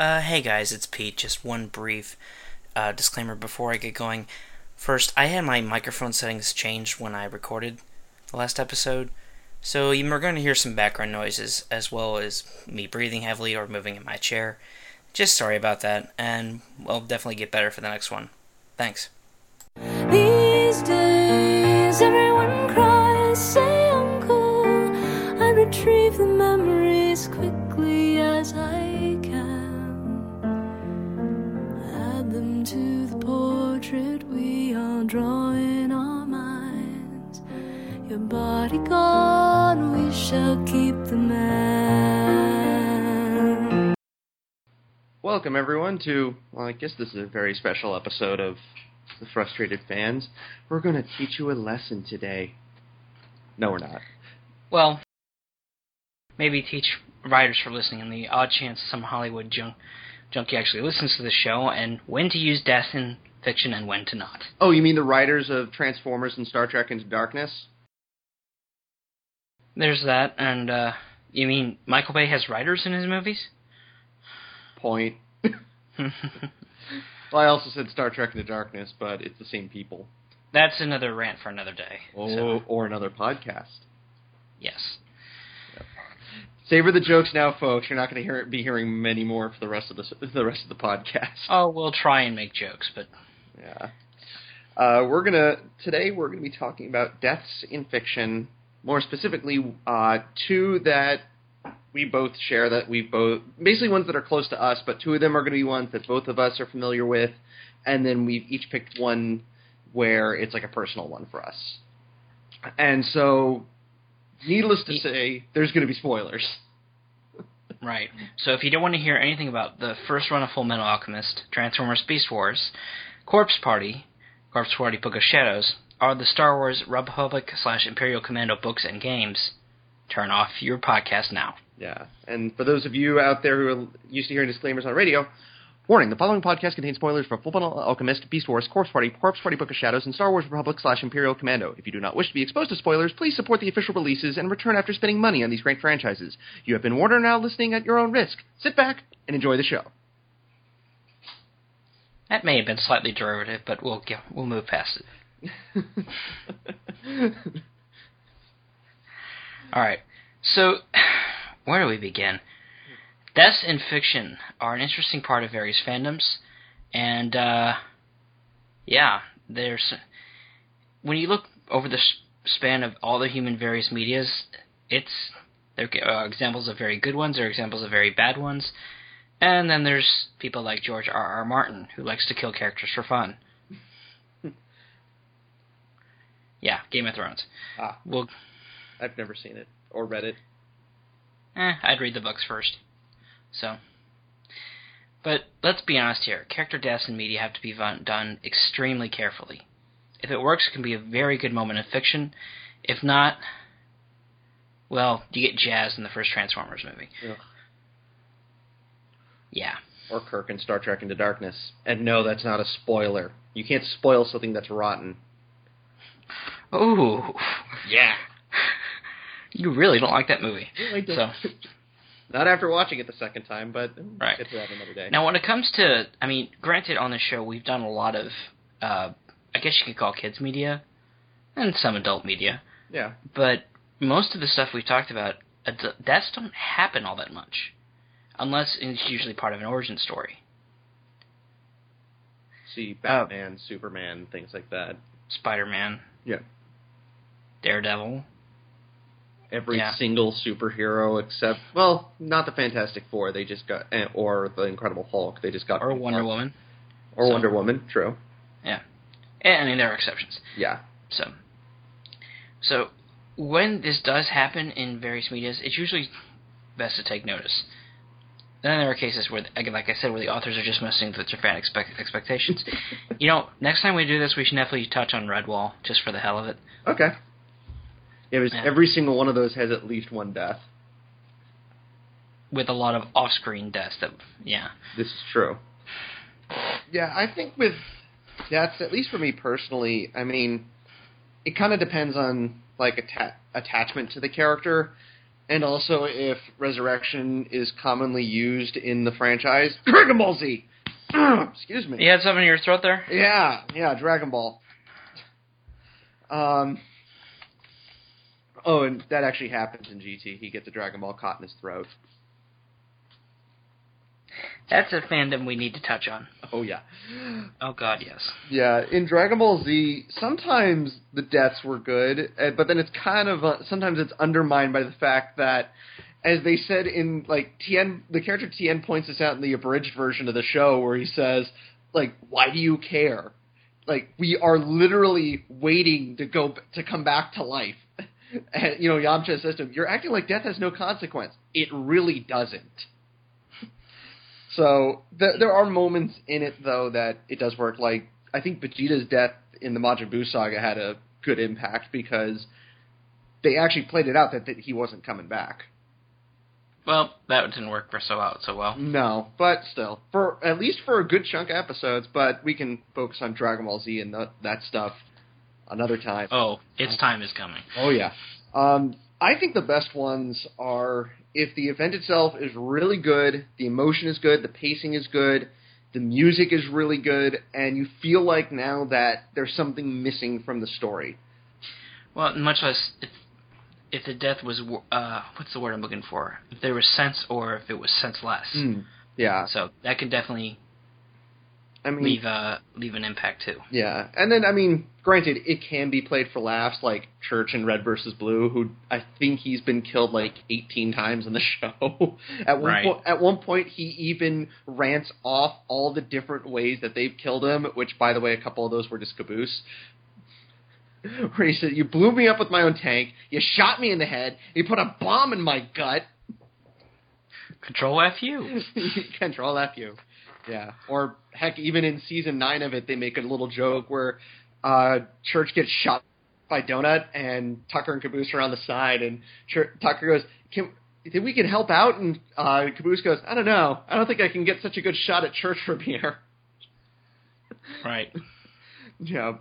Uh, hey guys, it's Pete. Just one brief uh, disclaimer before I get going. First, I had my microphone settings changed when I recorded the last episode, so you are going to hear some background noises as well as me breathing heavily or moving in my chair. Just sorry about that, and I'll definitely get better for the next one. Thanks. These days, everyone cries, say I'm. I retrieve the we all draw in our minds. Your body gone, we shall keep the man. Welcome, everyone, to, well, I guess this is a very special episode of The Frustrated Fans. We're going to teach you a lesson today. No, we're not. Well, maybe teach writers for listening and the odd chance some Hollywood junk, junkie actually listens to the show and when to use death in fiction and when to not. Oh, you mean the writers of Transformers and Star Trek Into Darkness? There's that, and uh, you mean Michael Bay has writers in his movies? Point. well, I also said Star Trek Into Darkness, but it's the same people. That's another rant for another day. Oh, so, or another podcast. yes. Savor the jokes now, folks. You're not going to hear be hearing many more for the rest of the the rest of the podcast. Oh, we'll try and make jokes, but Yeah. Uh, we're gonna today. We're gonna be talking about deaths in fiction. More specifically, uh, two that we both share. That we both basically ones that are close to us, but two of them are going to be ones that both of us are familiar with, and then we've each picked one where it's like a personal one for us. And so, needless to say, there's going to be spoilers. Right. So if you don't want to hear anything about the first run of Full Metal Alchemist, Transformers Beast Wars, Corpse Party, Corpse Party Book of Shadows, or the Star Wars Republic slash Imperial Commando books and games, turn off your podcast now. Yeah. And for those of you out there who are used to hearing disclaimers on radio, warning: the following podcast contains spoilers for Full Metal Alchemist, Beast Wars, Corpse Party, Corpse Party, Book of Shadows, and Star Wars Republic slash Imperial Commando. If you do not wish to be exposed to spoilers, please support the official releases and return after spending money on these great franchises. You have been warned and now listening at your own risk. Sit back and enjoy the show. That may have been slightly derivative, but we'll get, we'll move past it. All right. So, where do we begin? Deaths in fiction are an interesting part of various fandoms, and uh, yeah, there's when you look over the span of all the human various medias, it's there are examples of very good ones, there are examples of very bad ones, and then there's people like George R. R. Martin who likes to kill characters for fun. yeah, Game of Thrones. ah, Well, I've never seen it or read it. Eh, I'd read the books first. So. But let's be honest here. Character deaths in media have to be done extremely carefully. If it works, it can be a very good moment in fiction. If not, well, you get Jazz in the first Transformers movie. Ugh. Yeah. Or Kirk in Star Trek Into Darkness. And no, that's not a spoiler. You can't spoil something that's rotten. Ooh. Yeah. You really don't like that movie. I. So, Not after watching it the second time, but we'll Right. get to that another day. Now, when it comes to, I mean, granted, on the show we've done a lot of, uh, I guess you could call kids media, and some adult media, yeah. but most of the stuff we've talked about, ad- deaths don't happen all that much, unless it's usually part of an origin story. See Batman, Superman, things like that. Spider-Man, Yeah. Daredevil, Every Yeah. single superhero except, well, not the Fantastic Four. They just got, eh, or the Incredible Hulk. They just got, or Wonder Woman. or So- Wonder Woman. True. Yeah, and, I mean, there are exceptions. Yeah. So, so when this does happen in various medias, it's usually best to take notice. Then there are cases where, again, like I said, where the authors are just messing with your fan expect- expectations. you know, next time we do this, we should definitely touch on Redwall just for the hell of it. Okay. Yeah, because Yeah. every single one of those has at least one death. with a lot of off-screen deaths. That yeah, This is true. Yeah, I think with deaths, at least for me personally, I mean, it kind of depends on like atta- attachment to the character, And also, if resurrection is commonly used in the franchise, Dragon Ball Z. Excuse me. You had something in your throat there? Yeah, yeah, Dragon Ball. Um. Oh, and that actually happens in GT. He gets a Dragon Ball caught in his throat. That's a fandom we need to touch on. Oh yeah, Oh God, yes. yeah. In Dragon Ball Z, sometimes the deaths were good, uh, but then it's kind of uh, sometimes it's undermined by the fact that, as they said in like Tien, the character Tien points this out in the abridged version of the show, where he says, like, "Why do you care? Like, we are literally waiting to go to come back to life." You know, Yamcha says to him, "You're acting like death has no consequence. It really doesn't." So th- there are moments in it though that it does work. Like I think Vegeta's death in the Majin Buu saga had a good impact because they actually played it out that, that he wasn't coming back. Well, that didn't work for so out so well. No, but still, for at least for a good chunk of episodes. But we can focus on Dragon Ball Z and th- that stuff another time. Oh, its time is coming. Oh yeah. Um, I think the best ones are if the event itself is really good, the emotion is good, the pacing is good, the music is really good, and you feel like now that there's something missing from the story. Well, much less if if the death was uh what's the word I'm looking for? If there was sense or if it was senseless. Mm. Yeah, So that can definitely I mean, leave uh leave an impact too. yeah, and then I mean, granted, it can be played for laughs, like Church in Red versus Blue, who I think he's been killed like 18 times in the show. at one Right. point, at one point, he even rants off all the different ways that they've killed him, which, by the way, a couple of those were just caboose. Where he said, "You blew me up with my own tank. You shot me in the head. You put a bomb in my gut. Control FU. Control F you." Yeah. Or heck, even in season nine of it, they make a little joke where uh, Church gets shot by Donut, and Tucker and Caboose are on the side, and Chur- Tucker goes, "Can think we can help out?" And uh, Caboose goes, "I don't know. I don't think I can get such a good shot at Church from here." Right. Yeah.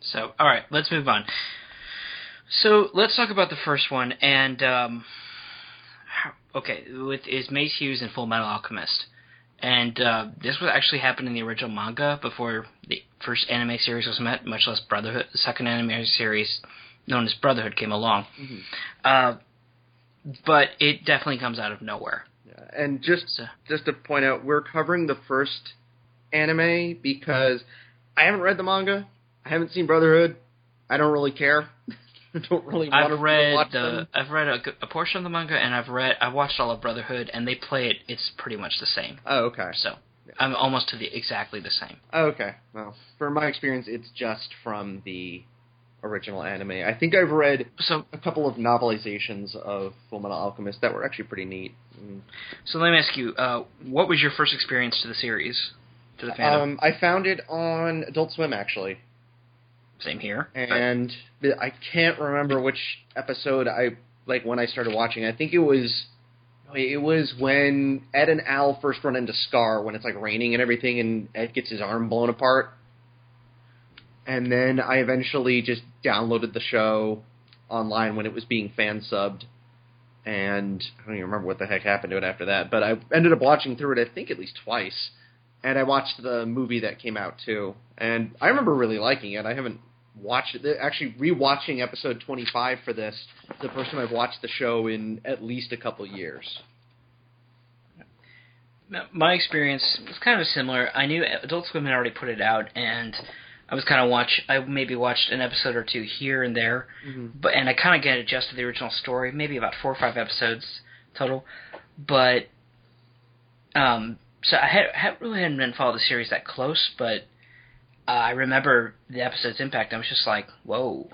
So, all right, let's move on. So, let's talk about the first one. And um, okay, with is Maes Hughes in Full Metal Alchemist, and uh, this was actually happened in the original manga before the first anime series was met, much less Brotherhood. The second anime series, known as Brotherhood, came along. Uh, but it definitely comes out of nowhere. Yeah. And just So, just to point out, we're covering the first anime because I haven't read the manga. I haven't seen Brotherhood. I don't really care. Don't really I've read them. I've read a, a, portion of the manga, and I've read I've watched all of Brotherhood, and they play it. It's pretty much the same. Oh, okay. So I'm almost to the exactly the same. Oh, okay. Well, from my experience, it's just from the original anime. I think I've read So a couple of novelizations of Fullmetal Alchemist that were actually pretty neat. Mm. so let me ask you, uh, what was your first experience to the series, to the fandom? Um, I found it on Adult Swim actually, same here. and the- I can't remember which episode I like when I started watching. I think it was. It was when Ed and Al first run into Scar when it's like raining and everything, and Ed gets his arm blown apart. And then I eventually just downloaded the show online when it was being fan subbed, and I don't even remember what the heck happened to it after that. But I ended up watching through it, I think at least twice, and I watched the movie that came out too, and I remember really liking it. I haven't watched it. Actually, rewatching episode twenty five for this, is the first time I've watched the show in at least a couple years. My experience was kind of similar. I knew Adult Swim had already put it out, and I was kind of watch. I maybe watched an episode or two here and there, but and I kind of get adjusted to the original story. Maybe about four or five episodes total, but um, so I had, had really hadn't been followed the series that close, but uh, I remember the episode's impact. I was just like, whoa,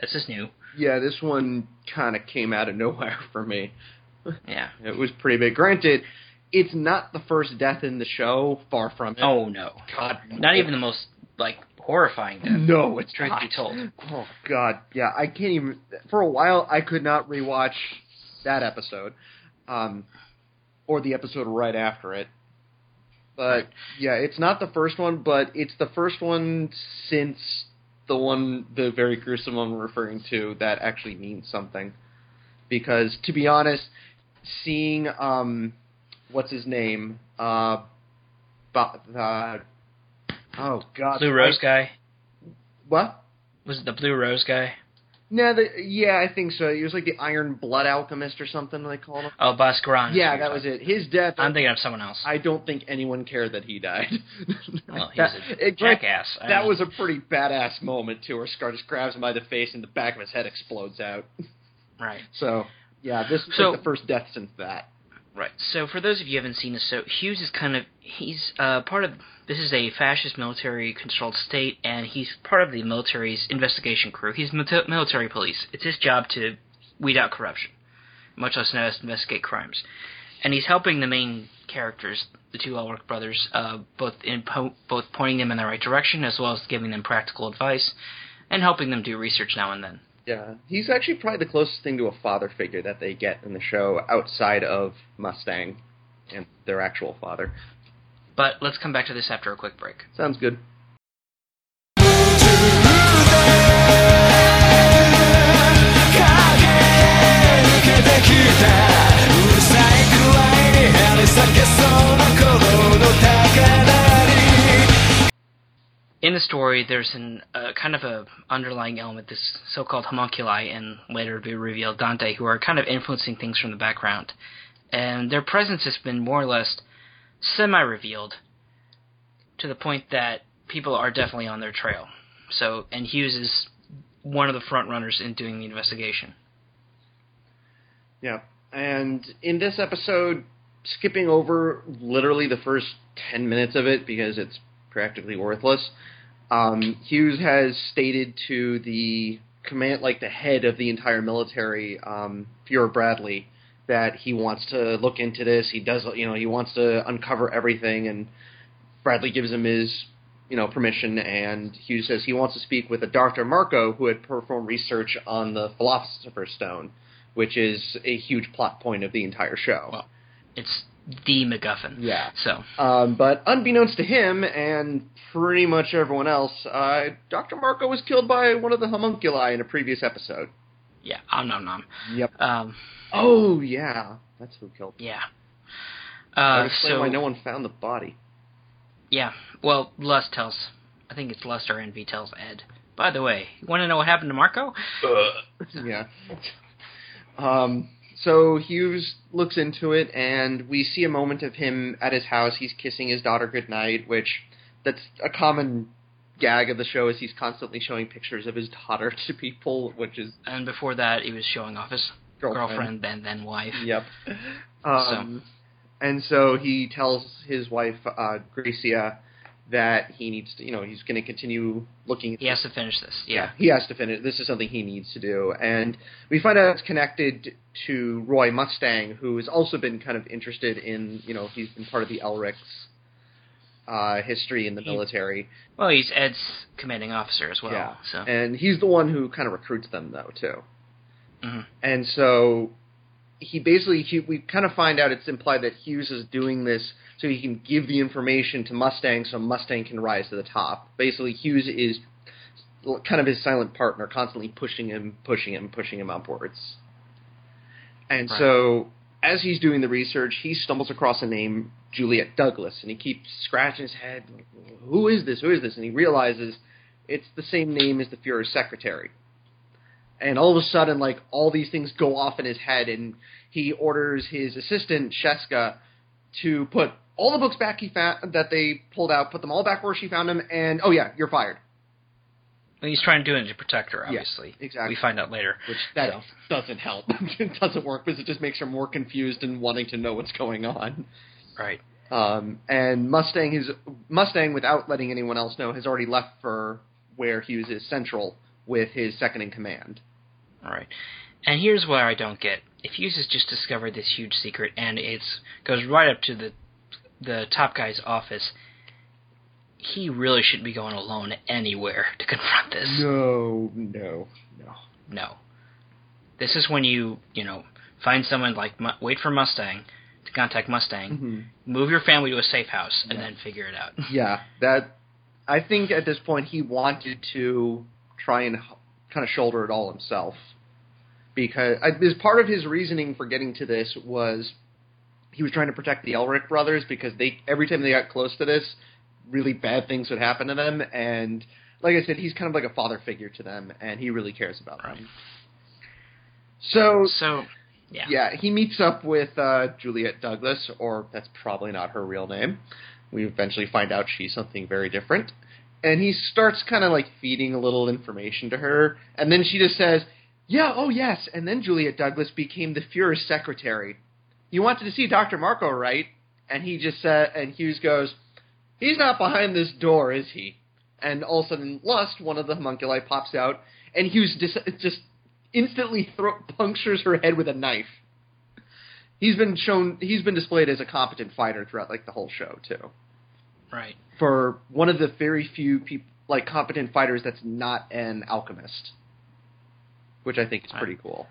this is new. Yeah, this one kind of came out of nowhere for me. Yeah. It was pretty big. Granted, it's not the first death in the show. Far from it. Oh no, God, not even the most like horrifying death. No, it's Truth not. be told. Oh God, yeah, I can't even. For a while, I could not rewatch that episode, um, or the episode right after it. But Right. yeah, it's not the first one, but it's the first one since the one, the very gruesome one we're referring to, that actually means something. because to be honest, seeing um, what's his name, uh, Bo- uh, oh god, Blue Rose I- guy What? was it the Blue Rose guy? No, the, yeah, I think so. He was like the Iron Blood Alchemist or something they called him. Oh, Basque Grand. Yeah, that was it. His death. I'm thinking of someone else. I don't think anyone cared that he died. well, he That- was a it- jackass. I That mean, was a pretty badass moment too, where Scar just grabs him by the face and the back of his head explodes out. right. So yeah, this is So- like the first death since that. Right. So for those of you who haven't seen this, so Hughes is kind of he's uh, part of this is a fascist military controlled state, and he's part of the military's investigation crew. He's mil- military police. It's his job to weed out corruption, much less investigate crimes. And he's helping the main characters, the two Elric brothers, uh, both in po- both pointing them in the right direction as well as giving them practical advice, and helping them do research now and then. Yeah, he's actually probably the closest thing to a father figure that they get in the show outside of Mustang and their actual father. But let's come back to this after a quick break. Sounds good. う in the story, there's an uh, kind of a underlying element, this so-called homunculi, and later be revealed Dante, who are kind of influencing things from the background, and their presence has been more or less semi-revealed to the point that people are definitely on their trail. So, and Hughes is one of the front runners in doing the investigation. Yeah. And in this episode, skipping over literally the first 10 minutes of it because it's practically worthless, um, Hughes has stated to the command, like the head of the entire military, um, Fuhrer Bradley, that he wants to look into this. He does, you know, he wants to uncover everything, and Bradley gives him his, you know, permission. And Hughes says he wants to speak with a Dr. Marcoh who had performed research on the Philosopher's Stone, which is a huge plot point of the entire show. Well, It's the MacGuffin. Yeah. So, Um, but unbeknownst to him and pretty much everyone else, uh, Dr. Marcoh was killed by one of the homunculi in a previous episode. yeah, om nom nom. Yep. Um, Oh, yeah. That's who killed him. yeah. Uh, explain so, why no one found the body. Yeah. Well, Lust tells. I think it's Lust or Envy tells Ed. By the way, you want to know what happened to Marcoh? yeah. Um, so Hughes looks into it, and we see a moment of him at his house. He's kissing his daughter goodnight, which that's a common gag of the show. Is he's constantly showing pictures of his daughter to people, which is And before that, he was showing off his Girlfriend. girlfriend, then then wife. Yep. Um, And so he tells his wife uh, Gracia that he needs to, you know, he's going to continue looking. He has to finish this. Yeah. he has to finish. This is something he needs to do, and we find out it's connected to Roy Mustang, who has also been kind of interested in, you know, he's been part of the Elric's uh, history in the He- military. Well, he's Ed's commanding officer as well. yeah, So. and he's the one who kind of recruits them, though, too. Mhm. And so he basically he, we kind of find out it's implied that Hughes is doing this so he can give the information to Mustang so Mustang can rise to the top. Basically, Hughes is kind of his silent partner, constantly pushing him, pushing him, pushing him upwards. And Right. so as he's doing the research, he stumbles across a name, Juliet Douglas, and he keeps scratching his head, like, who is this? Who is this? And he realizes it's the same name as the Fuhrer's secretary and all of a sudden like all these things go off in his head and he orders his assistant Sheska to put all the books back he found that they pulled out put them all back where she found them and oh yeah you're fired And he's trying to do it to protect her, Yeah, obviously. exactly. We find out later. which that So. doesn't help it doesn't work because it just makes her more confused and wanting to know what's going on Right. um, and Mustang is Mustang without letting anyone else know has already left for where Hughes is central with his second in command All right. And here's where I don't get. If Hughes has just discovered this huge secret and it goes right up to the the top guy's office, he really shouldn't be going alone anywhere to confront this. no no no No. This is when you, you know, find someone like wait for Mustang to contact Mustang, Mhm. move your family to a safe house, and Yeah. then figure it out. Yeah, that I think at this point he wanted to try and kind of shoulder it all himself because I, as part of his reasoning for getting to this was he was trying to protect the Elric brothers because they every time they got close to this, really bad things would happen to them. And like I said, he's kind of like a father figure to them, and he really cares about Right. them. So So, yeah. yeah, he meets up with uh, Juliet Douglas, or that's probably not her real name. We eventually find out she's something very different. And he starts kind of like feeding a little information to her, and then she just says, "Yeah, oh yes." And then Juliet Douglas became the Fuhrer's secretary. You wanted to see Doctor Marcoh, right? And he just said, and Hughes goes, "He's not behind this door, is he?" And all of a sudden, Lust, one of the homunculi, pops out, and Hughes dis- just instantly thro- punctures her head with a knife. He's been shown. He's been displayed as a competent fighter throughout like the whole show too. Right. For one of the very few peop like competent fighters that's not an alchemist, which I think is pretty cool.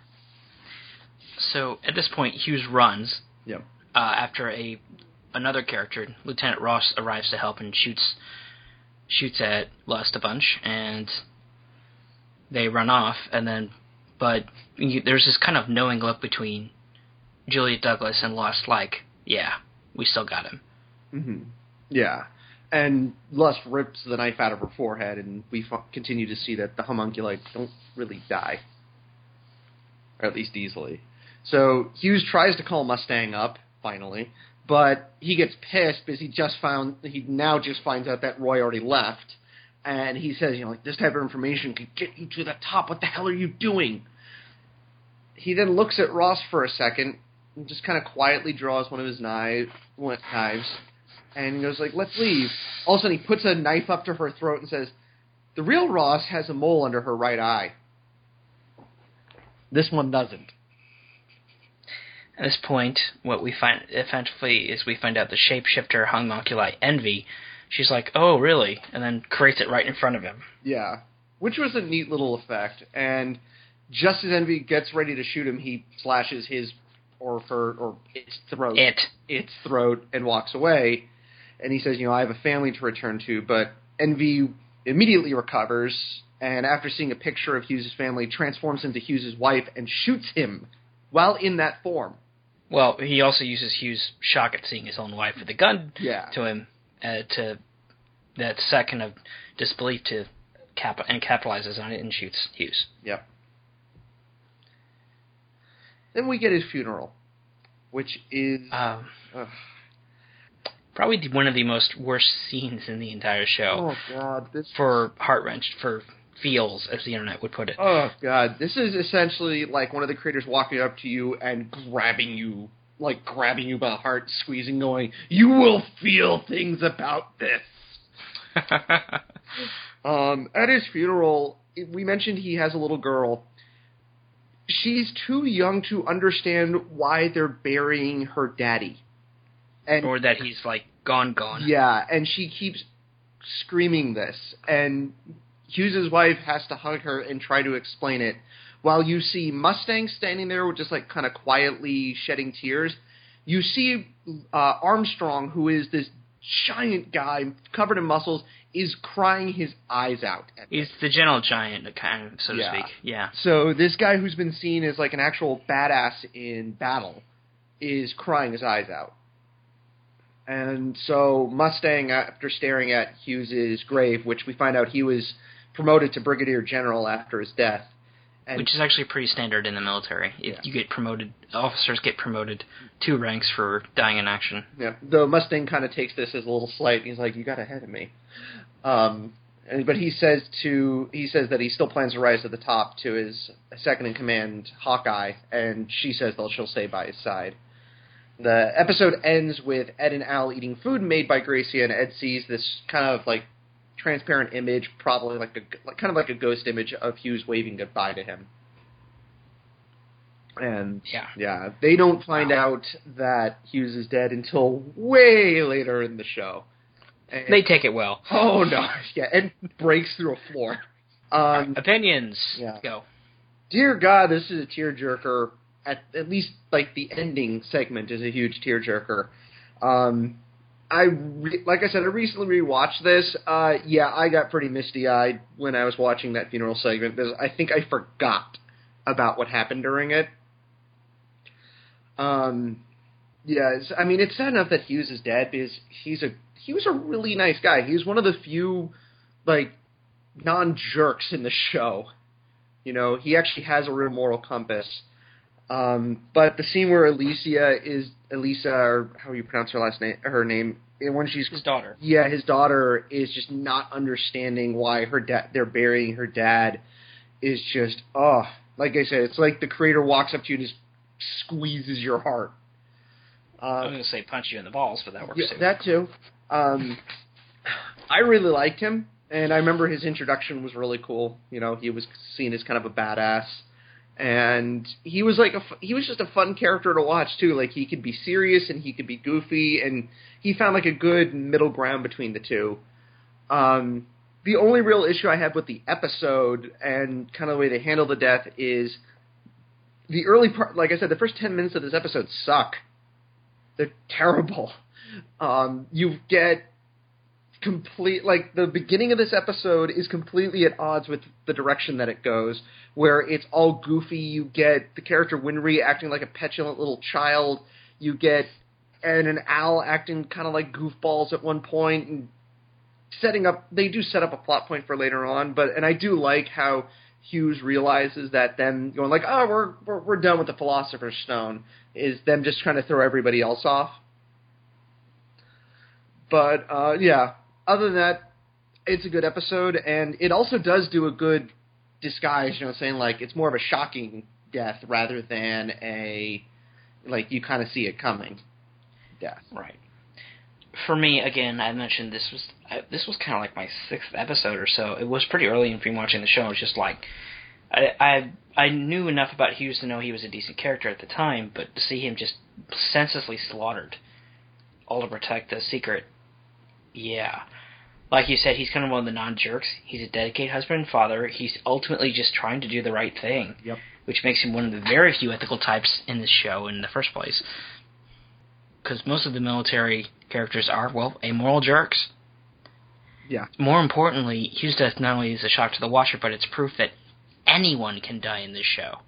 So at this point, Hughes runs Yep. uh, after a another character, Lieutenant Ross, arrives to help and shoots shoots at Lust a bunch, and they run off. And then, but you, there's this kind of knowing look between Juliet Douglas and Lust, like, yeah, we still got him. hmm Yeah. And Lust rips the knife out of her forehead, and we f- continue to see that the homunculi don't really die, or at least easily. So Hughes tries to call Mustang up finally, but he gets pissed because he just found he now just finds out that Roy already left, and he says, you know, like this type of information could get you to the top. What the hell are you doing? He then looks at Ross for a second, and just kind of quietly draws one of his knife, knives, and he goes like, "Let's leave." All of a sudden, he puts a knife up to her throat and says, "The real Ross has a mole under her right eye. This one doesn't." At this point, what we find eventually is we find out the shapeshifter homunculi Envy. She's like, "Oh, really?" and then creates it right in front of him. Yeah, which was a neat little effect. And just as Envy gets ready to shoot him, he slashes his or her or its throat. It. its throat and walks away. And he says, "You know, I have a family to return to." But Envy immediately recovers, and after seeing a picture of Hughes' family, transforms into Hughes' wife and shoots him while in that form. Well, he also uses Hughes' shock at seeing his own wife with a gun Yeah. to him uh, to that second of disbelief to cap and capitalizes on it and shoots Hughes. Yep. Then we get his funeral, which is Um, ugh. Probably one of the most worst scenes in the entire show oh god, this for heart wrench for feels, as the internet would put it. Oh god, this is essentially like one of the creators walking up to you and grabbing you, like grabbing you by the heart, squeezing, going, "You will feel things about this." Um, at his funeral, we mentioned he has a little girl. She's too young to understand why they're burying her daddy, and or that he's like gone, gone. yeah, and she keeps screaming this, and Hughes's wife has to hug her and try to explain it. While you see Mustang standing there, just like kind of quietly shedding tears, you see uh, Armstrong, who is this giant guy covered in muscles, is crying his eyes out. At He's the gentle giant, kind of, so to speak. Yeah. so this guy who's been seen as like an actual badass in battle is crying his eyes out. And so Mustang, after staring at Hughes's grave, which we find out he was promoted to brigadier general after his death, and Which is actually pretty standard in the military. If Yeah. You get promoted, officers get promoted two ranks for dying in action. yeah, the Mustang kind of takes this as a little slight. He's like, "You got ahead of me," um, and, but he says to he says that he still plans to rise to the top to his second in command, Hawkeye, and she says that she'll stay by his side. The episode ends with Ed and Al eating food made by Gracie, and Ed sees this kind of like transparent image, probably like a like, kind of like a ghost image of Hughes waving goodbye to him. And Yeah. yeah, they don't find out that Hughes is dead until way later in the show. And- They take it well. oh no, yeah, and breaks through a floor. Um, Opinions. yeah. Go. dear God, this is a tearjerker. At at least like the ending segment is a huge tearjerker. Um, I re- like I said, I recently rewatched this. Uh, yeah, I got pretty misty eyed when I was watching that funeral segment because I think I forgot about what happened during it. Um, yeah, I mean, it's sad enough that Hughes is dead because he's a he was a really nice guy. He was one of the few like non jerks in the show. You know, he actually has a real moral compass. Um, but the scene where Alicia is Elisa, or how you pronounce her last name, her name, and when she's His daughter. yeah, his daughter is just not understanding why her dad they're burying her dad is just oh, like I said, it's like the creator walks up to you and just squeezes your heart. I Uh, was gonna say punch you in the balls, but that works yeah, too. that too. Um, I really liked him, and I remember his introduction was really cool. You know, he was seen as kind of a badass, and he was like a he was just a fun character to watch too. Like he could be serious and he could be goofy, and he found like a good middle ground between the two. Um, the only real issue I have with the episode and kind of the way they handle the death is the early part. Like I said, the first ten minutes of this episode suck. They're terrible. Um, you get complete like the beginning of this episode is completely at odds with the direction that it goes where it's all goofy you get the character winry acting like a petulant little child you get and an owl acting kind of like goofballs at one point and setting up they do set up a plot point for later on but and i do like how hughes realizes that them going like oh we're we're, we're done with the philosopher's stone is them just trying to throw everybody else off. But uh, yeah, other than that, it's a good episode, and it also does do a good disguise. You know, saying like it's more of a shocking death rather than a like you kind of see it coming death. Right. For me, again, I mentioned this was this was kind of like my sixth episode or so. It was pretty early in watching the show. It was just like I I I knew enough about Hughes to know he was a decent character at the time, but to see him just senselessly slaughtered, all to protect the secret, yeah. Like you said, he's kind of one of the non-jerks. He's a dedicated husband and father. He's ultimately just trying to do the right thing. Yep. Which makes him one of the very few ethical types in this show in the first place because most of the military characters are, well, amoral jerks. Yeah. More importantly, Hughes' death not only is a shock to the watcher, but it's proof that anyone can die in this show.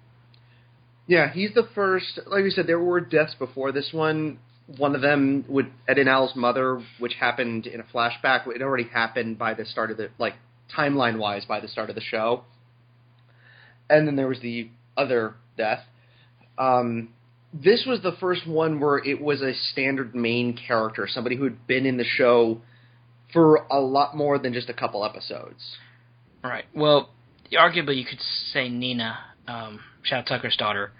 Yeah, he's the first. Like we said, there were deaths before this one. One of them with Ed and Al's mother, which happened in a flashback. It already happened by the start of the like timeline wise by the start of the show. And then there was the other death. Um, this was the first one where it was a standard main character, somebody who had been in the show for a lot more than just a couple episodes. Right. Well, arguably you could say Nina, um, Chad Tucker's daughter.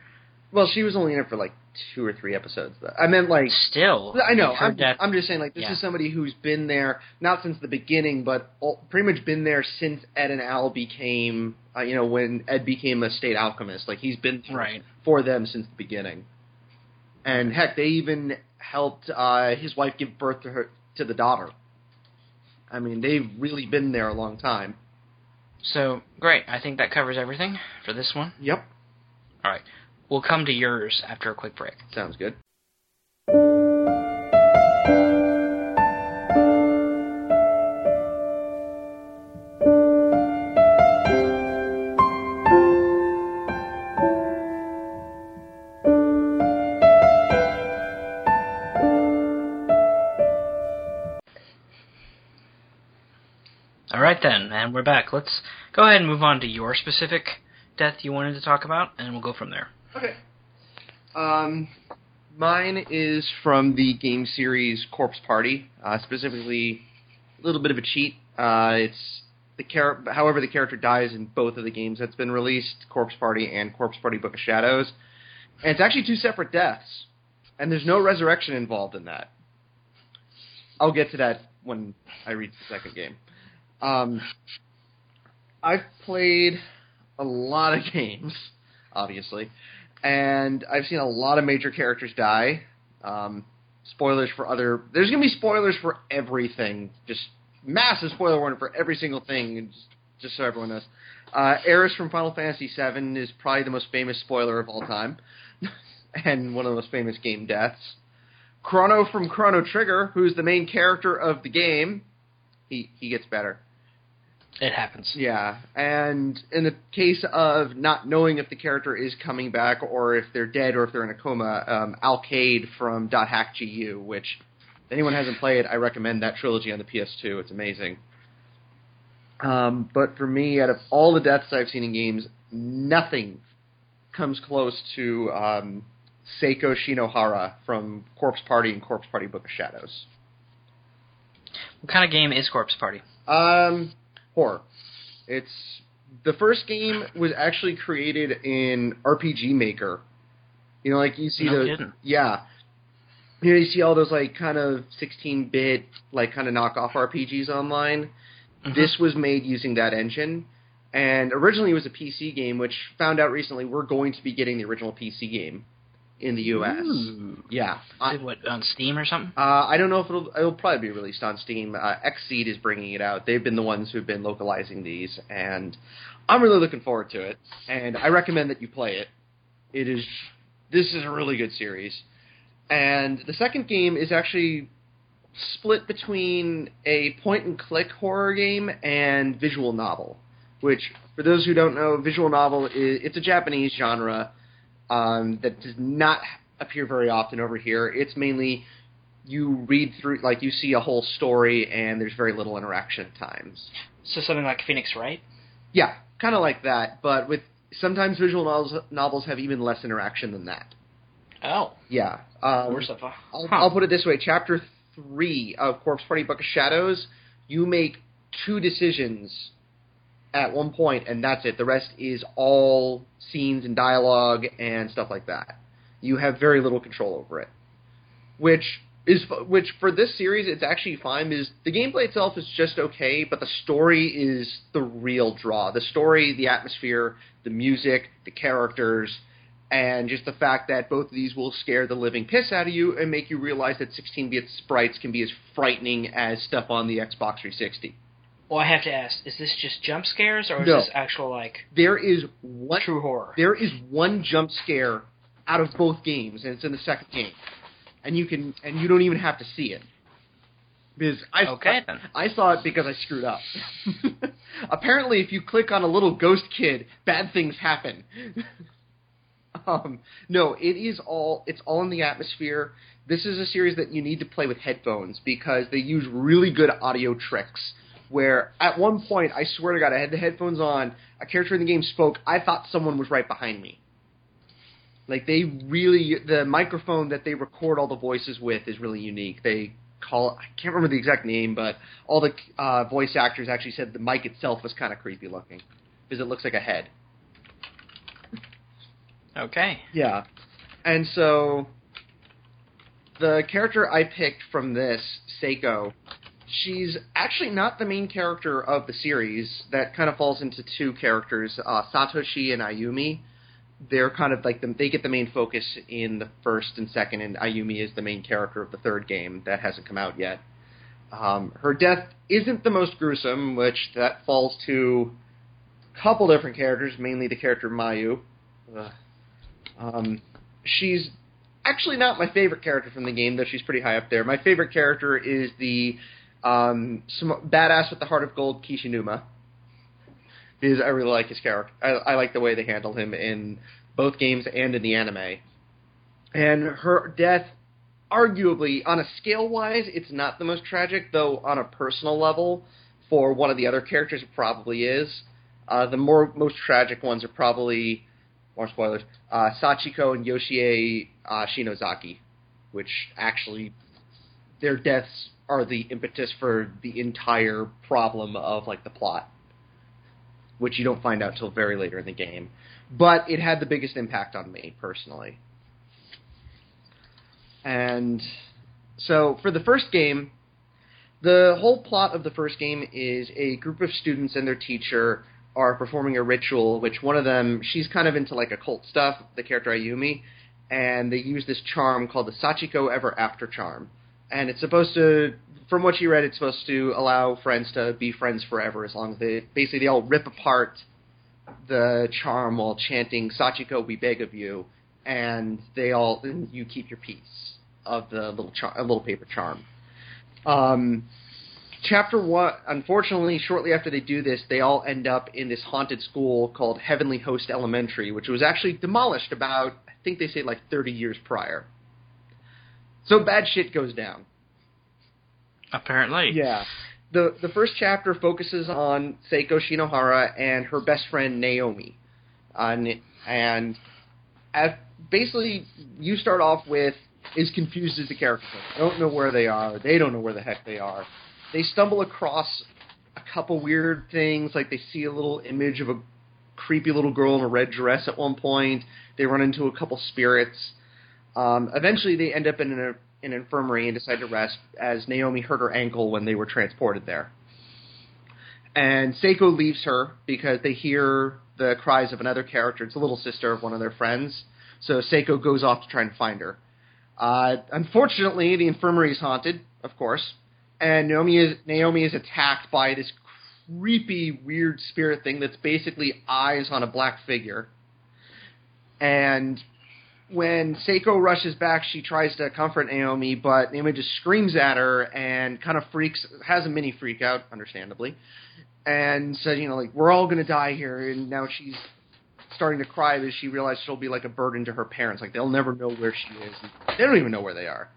Well, she was only in it for like two or three episodes. Though. I meant like Still, I know. I'm. I'm just saying, like, this Yeah. is somebody who's been there not since the beginning, but all, pretty much been there since Ed and Al became, uh, you know, when Ed became a state alchemist. Like, he's been Right. for them since the beginning. And heck, they even helped uh, his wife give birth to her to the daughter. I mean, they've really been there a long time. So great. I think that covers everything for this one. Yep, All right. We'll come to yours after a quick break. sounds good. All right then, and we're back. Let's go ahead and move on to your specific death you wanted to talk about, and we'll go from there. Okay. Um, mine is from the game series Corpse Party, uh, specifically a little bit of a cheat. Uh, it's the char- however the character dies in both of the games that's been released, Corpse Party and Corpse Party Book of Shadows, and it's actually two separate deaths, and there's no resurrection involved in that. I'll get to that when I read the second game. Um, I've played a lot of games, obviously, and I've seen a lot of major characters die. Um, spoilers for other. There's gonna be spoilers for everything. Just massive spoiler warning for every single thing. Just, just so everyone knows. Uh, Aeris from Final Fantasy VII is probably the most famous spoiler of all time, and one of the most famous game deaths. Chrono from Chrono Trigger, who's the main character of the game, he he gets better. It happens. Yeah, and in the case of not knowing if the character is coming back or if they're dead or if they're in a coma, um, Alkaid from .hack GU, which if anyone hasn't played, I recommend that trilogy on the PS2. It's amazing. Um, but for me, out of all the deaths I've seen in games, nothing comes close to um, Seiko Shinohara from Corpse Party and Corpse Party Book of Shadows. What kind of game is Corpse Party? Um, horror. It's the first game was actually created in RPG Maker. You know, like you see No the kidding. yeah. You know, you see all those like kind of 16-bit like kind of knockoff RPGs online. Mhm. This was made using that engine, and originally it was a PC game, which found out recently we're going to be getting the original PC game in the U.S. Ooh. Yeah, I, what on Steam or something? uh, I don't know if it'll it'll probably be released on Steam. Uh, Xseed is bringing it out. They've been the ones who've been localizing these, and I'm really looking forward to it. And I recommend that you play it. It is this is a really good series. And the second game is actually split between a point and click horror game and visual novel. Which, for those who don't know, visual novel is it's a Japanese genre um, that does not appear very often over here. It's mainly you read through, like you see a whole story, and there's very little interaction at times. So something like Phoenix Wright. Yeah, kind of like that, but with sometimes visual novels novels have even less interaction than that. Oh, Yeah, um, worse a. I'll, huh. I'll put it this way: Chapter three of Corpse Party Book of Shadows, you make two decisions at one point, and that's it. The rest is all scenes and dialogue and stuff like that. You have very little control over it, which is which for this series it's actually fine. Is the gameplay itself is just okay, but the story is the real draw. The story, the atmosphere, the music, the characters and just the fact that both of these will scare the living piss out of you and make you realize that 16-bit sprites can be as frightening as stuff on the Xbox 360. Well, I have to ask: Is this just jump scares, or is No. this actual like There is one true horror? there is one jump scare out of both games, and it's in the second game, and you can and you don't even have to see it because I Okay, then. I saw it because I screwed up. Apparently, if you click on a little ghost kid, bad things happen. um, no, it is all it's all in the atmosphere. This is a series that you need to play with headphones because they use really good audio tricks. Where at one point, I swear to God, I had the headphones on. A character in the game spoke. I thought someone was right behind me. Like they really, the microphone that they record all the voices with is really unique. They call I can't remember the exact name, but all the uh, voice actors actually said the mic itself was kind of creepy looking because it looks like a head. Okay. Yeah, and so the character I picked from this Seiko, she's actually not the main character of the series. That kind of falls into two characters, uh, Satoshi and Ayumi. They're kind of like the, they get the main focus in the first and second, and Ayumi is the main character of the third game that hasn't come out yet. Um, her death isn't the most gruesome, which that falls to a couple different characters, mainly the character Mayu. Um, she's actually not my favorite character from the game, though she's pretty high up there. My favorite character is the um, sm- badass with the heart of gold, Kishinuma, because I really like his character. I, I like the way they handle him in both games and in the anime. And her death, arguably, on a scale wise, it's not the most tragic, though on a personal level, for one of the other characters, it probably is. Uh, the more most tragic ones are probably more spoilers. Uh, Sachiko and Yoshie uh, Shinozaki, which actually their deaths are the impetus for the entire problem of like the plot, which you don't find out till very later in the game. But it had the biggest impact on me personally. And so for the first game, the whole plot of the first game is a group of students and their teacher are performing a ritual, which one of them, she's kind of into like occult stuff, the character Ayumi, and they use this charm called the Sachiko Ever After charm. And it's supposed to, from what she read, it's supposed to allow friends to be friends forever as long as they, basically they all rip apart the charm while chanting Sachiko, we beg of you, and they all, and you keep your piece of the little char- little paper charm. Um, chapter one, unfortunately, shortly after they do this, they all end up in this haunted school called Heavenly Host Elementary, which was actually demolished about, I think they say like 30 years prior. So bad shit goes down. Apparently. Yeah. The the first chapter focuses on Seiko Shinohara and her best friend Naomi. Uh, and and at, basically you start off with is confused as the characters are. Don't know where they are. They don't know where the heck they are. They stumble across a couple weird things, like they see a little image of a creepy little girl in a red dress at one point. They run into a couple spirits. Um, eventually, they end up in an, an infirmary and decide to rest, as Naomi hurt her ankle when they were transported there. And Seiko leaves her because they hear the cries of another character. It's a little sister of one of their friends. So Seiko goes off to try and find her. Uh, unfortunately, the infirmary is haunted, of course, and Naomi is Naomi is attacked by this creepy, weird spirit thing that's basically eyes on a black figure. And when Seiko rushes back, she tries to comfort Naomi, but Naomi just screams at her and kind of freaks, has a mini freak out, understandably, and says, you know, like we're all gonna die here. And now she's starting to cry because she realizes she'll be like a burden to her parents. Like they'll never know where she is. They don't even know where they are.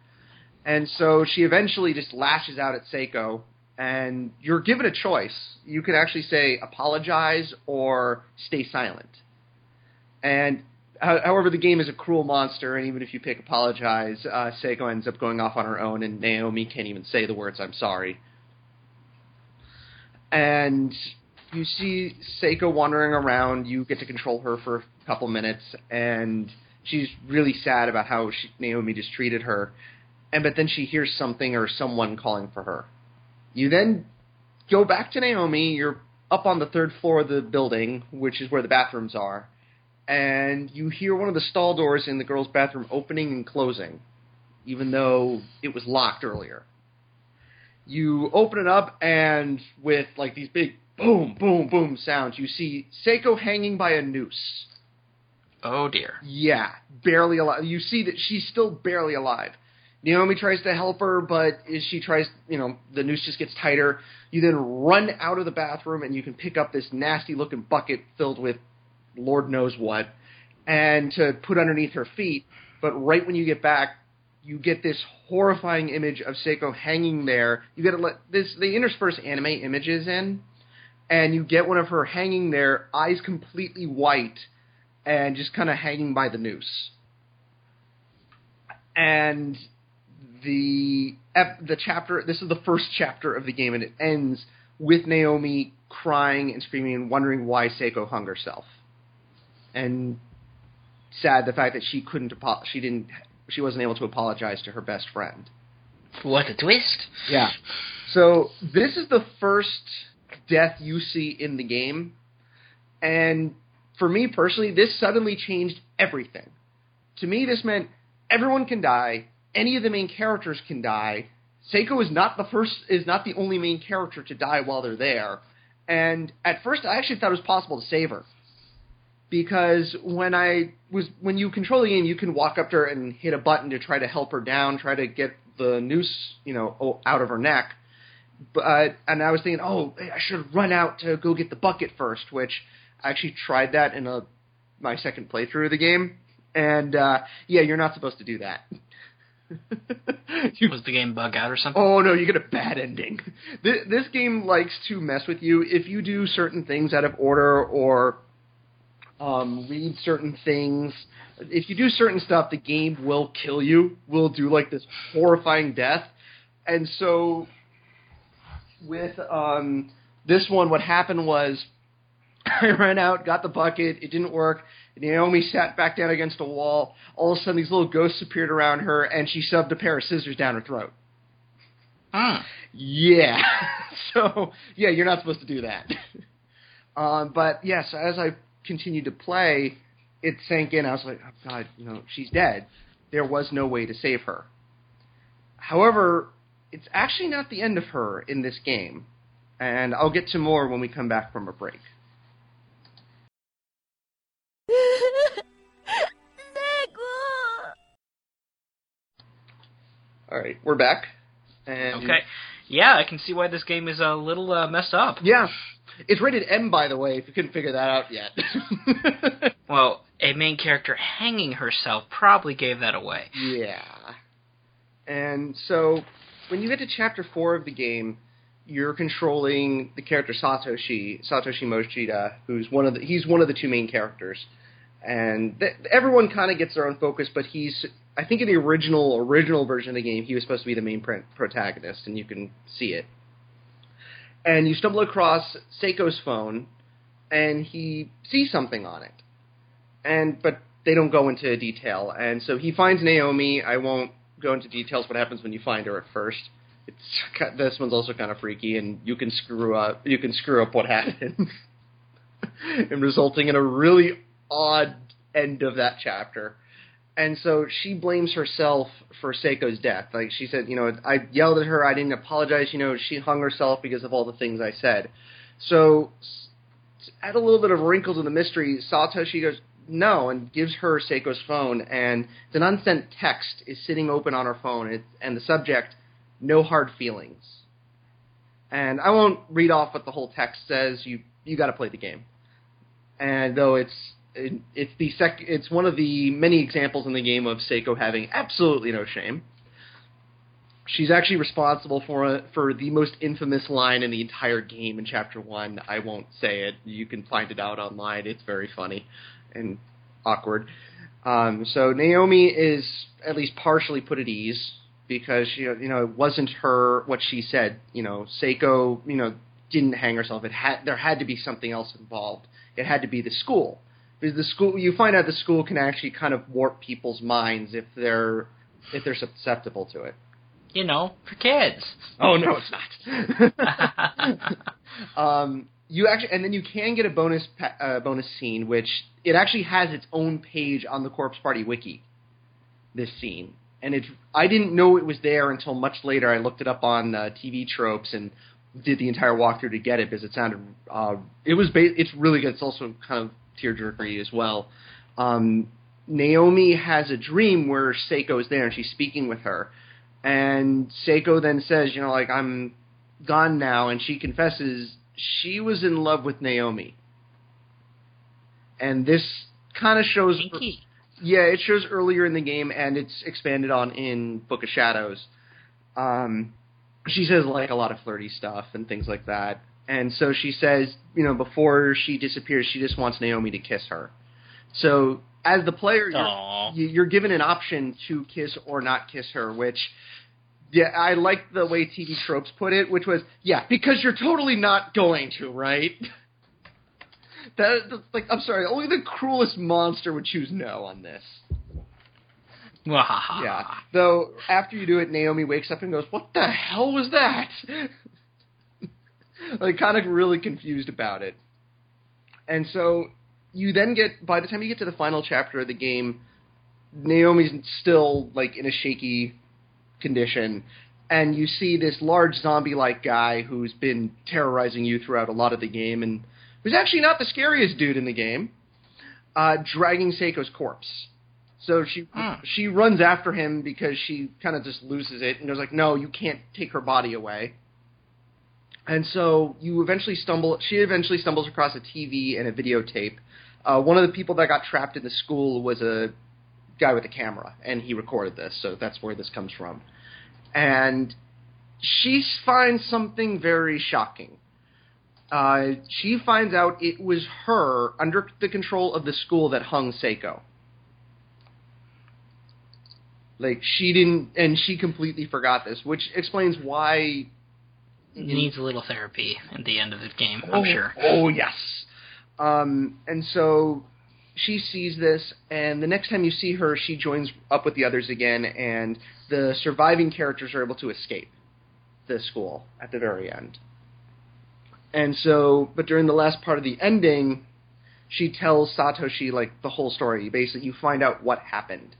And so she eventually just lashes out at Seiko, and you're given a choice. You can actually say apologize or stay silent. And however, the game is a cruel monster, and even if you pick apologize, uh, Seiko ends up going off on her own, and Naomi can't even say the words "I'm sorry." And you see Seiko wandering around. You get to control her for a couple minutes, and she's really sad about how she, Naomi just treated her. And but then she hears something or someone calling for her. You then go back to Naomi. You're up on the third floor of the building, which is where the bathrooms are, and you hear one of the stall doors in the girls' bathroom opening and closing, even though it was locked earlier. You open it up, and with like these big boom, boom, boom sounds, you see Seiko hanging by a noose. Oh dear. Yeah, barely alive. You see that she's still barely alive. Naomi tries to help her, but as she tries, you know, the noose just gets tighter. You then run out of the bathroom and you can pick up this nasty looking bucket filled with Lord knows what, and to put underneath her feet. But right when you get back, you get this horrifying image of Seiko hanging there. You get let this they intersperse anime images in, and you get one of her hanging there, eyes completely white, and just kind of hanging by the noose. And the the chapter this is the first chapter of the game, and it ends with Naomi crying and screaming and wondering why Seiko hung herself, and sad the fact that she couldn't apo- she didn't she wasn't able to apologize to her best friend. What a twist. Yeah. So this is the first death you see in the game, and for me personally, this suddenly changed everything. To me, this meant everyone can die. Any of the main characters can die. Seiko is not the first, is not the only main character to die while they're there. And at first, I actually thought it was possible to save her because when I was when you control the game, you can walk up to her and hit a button to try to help her down, try to get the noose, you know, out of her neck. But and I was thinking, oh, I should run out to go get the bucket first, which I actually tried that in a my second playthrough of the game, and uh, yeah, you're not supposed to do that. You- Was the game bug out or something? Oh no, you get a bad ending. This, this game likes to mess with you if you do certain things out of order or um, read certain things. If you do certain stuff, the game will kill you. Will do like this horrifying death. And so with um, this one, what happened was I ran out, got the bucket. It didn't work. Naomi sat back down against a wall. All of a sudden, these little ghosts appeared around her, and she shoved a pair of scissors down her throat. Hmm. Yeah. so yeah, you're not supposed to do that. um, but yes, as I continued to play, it sank in. I was like, oh God, you know, she's dead. There was no way to save her. However, it's actually not the end of her in this game, and I'll get to more when we come back from a break. All right, we're back. And Okay. yeah, I can see why this game is a little uh, messed up. Yeah. It's rated M, by the way, if you couldn't figure that out yet. Well, a main character hanging herself probably gave that away. yeah. And so, when you get to chapter four of the game, you're controlling the character Satoshi, Satoshi Mochida, who's one of the, he's one of the two main characters. And th- everyone kind of gets their own focus, but he's, I think in the original, original version of the game, he was supposed to be the main pr- protagonist, and you can see it. And you stumble across Seiko's phone, and he sees something on it. And, but they don't go into detail. And so he finds Naomi. I won't go into details what happens when you find her at first. It's this one's also kind of freaky, and you can screw up. You can screw up what happens, and resulting in a really odd end of that chapter. And so she blames herself for Seiko's death. Like she said, you know, I yelled at her. I didn't apologize. You know, she hung herself because of all the things I said. So add a little bit of wrinkles wrinkle to the mystery, Satoshi goes no and gives her Seiko's phone, and an unsent text is sitting open on her phone, it, and the subject, no hard feelings. And I won't read off what the whole text says. You you got to play the game. And though it's it, it's the sec it's one of the many examples in the game of Seiko having absolutely no shame. She's actually responsible for for the most infamous line in the entire game in chapter one. I won't say it. You can find it out online. It's very funny and awkward. Um, so Naomi is at least partially put at ease because know, you know it wasn't her what she said. You know, Seiko, you know, didn't hang herself. It had there had to be something else involved. It had to be the school the school. You find out the school can actually kind of warp people's minds if they're if they're susceptible to it. You know, for kids. Oh no, it's not. um, you actually, and then you can get a bonus pa- uh, bonus scene, which it actually has its own page on the Corpse Party wiki. This scene, and it's I didn't know it was there until much later. I looked it up on uh, TV tropes and did the entire walkthrough to get it because it sounded uh, it was ba- it's really good. It's also kind of tearjerkery as well. Um, Naomi has a dream where Seiko is there and she's speaking with her, and Seiko then says, you know, like I'm gone now, and she confesses she was in love with Naomi, and this kind of shows. Yeah, it shows earlier in the game, and it's expanded on in Book of Shadows. Um, she says like a lot of flirty stuff and things like that, and so she says, you know, before she disappears, she just wants Naomi to kiss her. So as the player, you're, you- you're given an option to kiss or not kiss her, which. Yeah, I like the way TV tropes put it, which was, yeah, because you're totally not going to, right? That, that's like, I'm sorry, only the cruelest monster would choose no on this. Yeah. Though after you do it, Naomi wakes up and goes, "What the hell was that?" like, kind of really confused about it. And so you then get by the time you get to the final chapter of the game, Naomi's still like in a shaky condition, and you see this large zombie-like guy who's been terrorizing you throughout a lot of the game, and who's actually not the scariest dude in the game, uh, dragging Seiko's corpse. So she Hmm. she runs after him because she kind of just loses it and goes like, "No, you can't take her body away." And so you eventually stumble. She eventually stumbles across a TV and a videotape. Uh, one of the people that got trapped in the school was a guy with a camera, and he recorded this. So that's where this comes from. And she finds something very shocking. Uh, she finds out it was her under the control of the school that hung Seiko. Like she didn't, and she completely forgot this, which explains why Needs a little therapy at the end of the game, I'm oh, sure. Oh yes. Um, and so she sees this, and the next time you see her, she joins up with the others again, and the surviving characters are able to escape the school at the very end. And so, but during the last part of the ending, she tells Satoshi like the whole story. Basically, you find out what happened.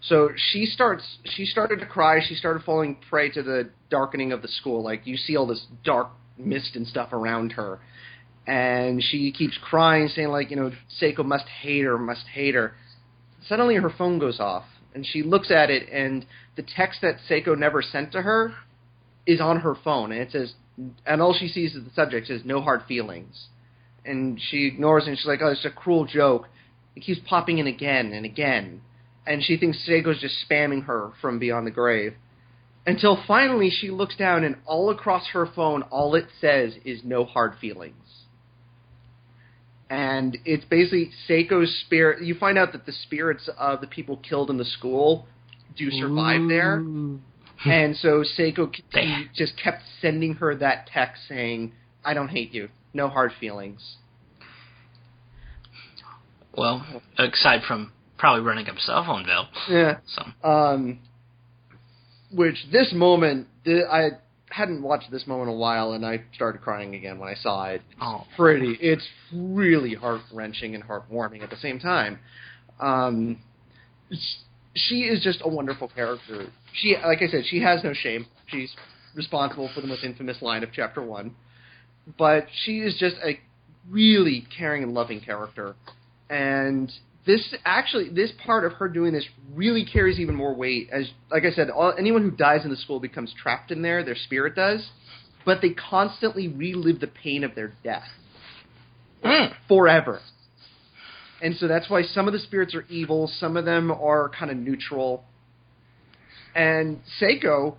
So she starts. She started to cry. She started falling prey to the darkening of the school. Like you see all this dark mist and stuff around her, and she keeps crying, saying like, you know, Seiko must hate her, must hate her. Suddenly, her phone goes off, and she looks at it, and the text that Seiko never sent to her is on her phone, and it says, and all she sees is the subject says "no hard feelings," and she ignores it. and she's like, "Oh, it's a cruel joke." It keeps popping in again and again, and she thinks Seiko's just spamming her from beyond the grave. Until finally she looks down and all across her phone, all it says is no hard feelings. And it's basically Seiko's spirit. You find out that the spirits of the people killed in the school do survive there. And so Seiko just kept sending her that text saying, I don't hate you. No hard feelings. Well, aside from probably running cell phone bill. Yeah. So Um, which this moment, I hadn't watched this moment in a while, and I started crying again when I saw it. oh, Pretty, it's really heart wrenching and heartwarming at the same time. Um, she is just a wonderful character. She, like I said, she has no shame. She's responsible for the most infamous line of chapter one, but she is just a really caring and loving character. And this actually, this part of her doing this really carries even more weight. As like I said, all, anyone who dies in the school becomes trapped in there. Their spirit does, but they constantly relive the pain of their death Mm. forever. And so that's why some of the spirits are evil, some of them are kind of neutral. And Seiko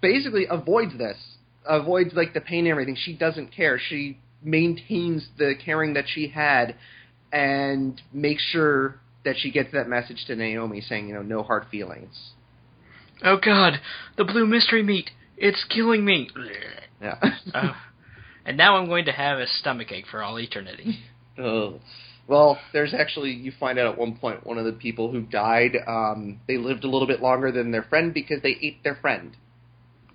basically avoids this, avoids like the pain and everything. She doesn't care. She maintains the caring that she had and make sure that she gets that message to Naomi saying, you know, no hard feelings. oh God, the blue mystery meat. It's killing me. Yeah. Oh. And now I'm going to have a stomach ache for all eternity. Oh. Well, there's actually you find out at one point one of the people who died, um, they lived a little bit longer than their friend because they ate their friend.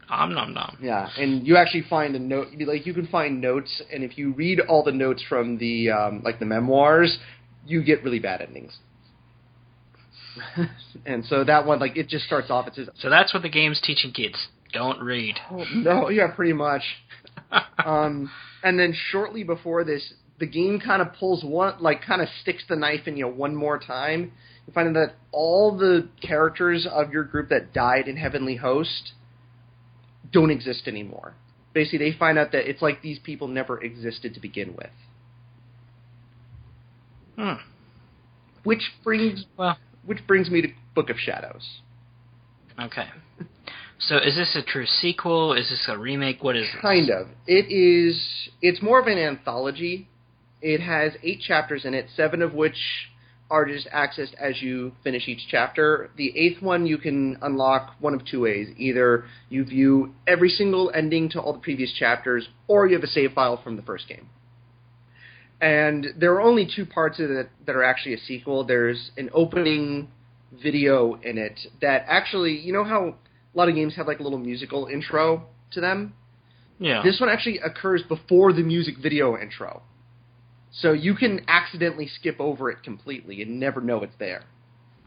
Om nom nom. Yeah, and you actually find a note. Like you can find notes, and if you read all the notes from the um, like the memoirs, you get really bad endings. and so that one, like, it just starts off. It says, So that's what the game's teaching kids. Don't read. "Oh no, yeah, pretty much." um, and then shortly before this, the game kind of pulls one, like, kind of sticks the knife in you one more time. You find that all the characters of your group that died in Heavenly Host don't exist anymore. Basically, they find out that it's like these people never existed to begin with. Hmm. Which brings, Well, which brings me to Book of Shadows. okay. So is this a true sequel? Is this a remake? What is this? Kind of. It is. It's more of an anthology. It has eight chapters in it, seven of which are just accessed as you finish each chapter. The eighth one you can unlock one of two ways: either you view every single ending to all the previous chapters, or you have a save file from the first game. And there are only two parts of it that are actually a sequel. There's an opening video in it that actually, you know how a lot of games have like a little musical intro to them. Yeah. This one actually occurs before the music video intro. So you can accidentally skip over it completely and never know it's there.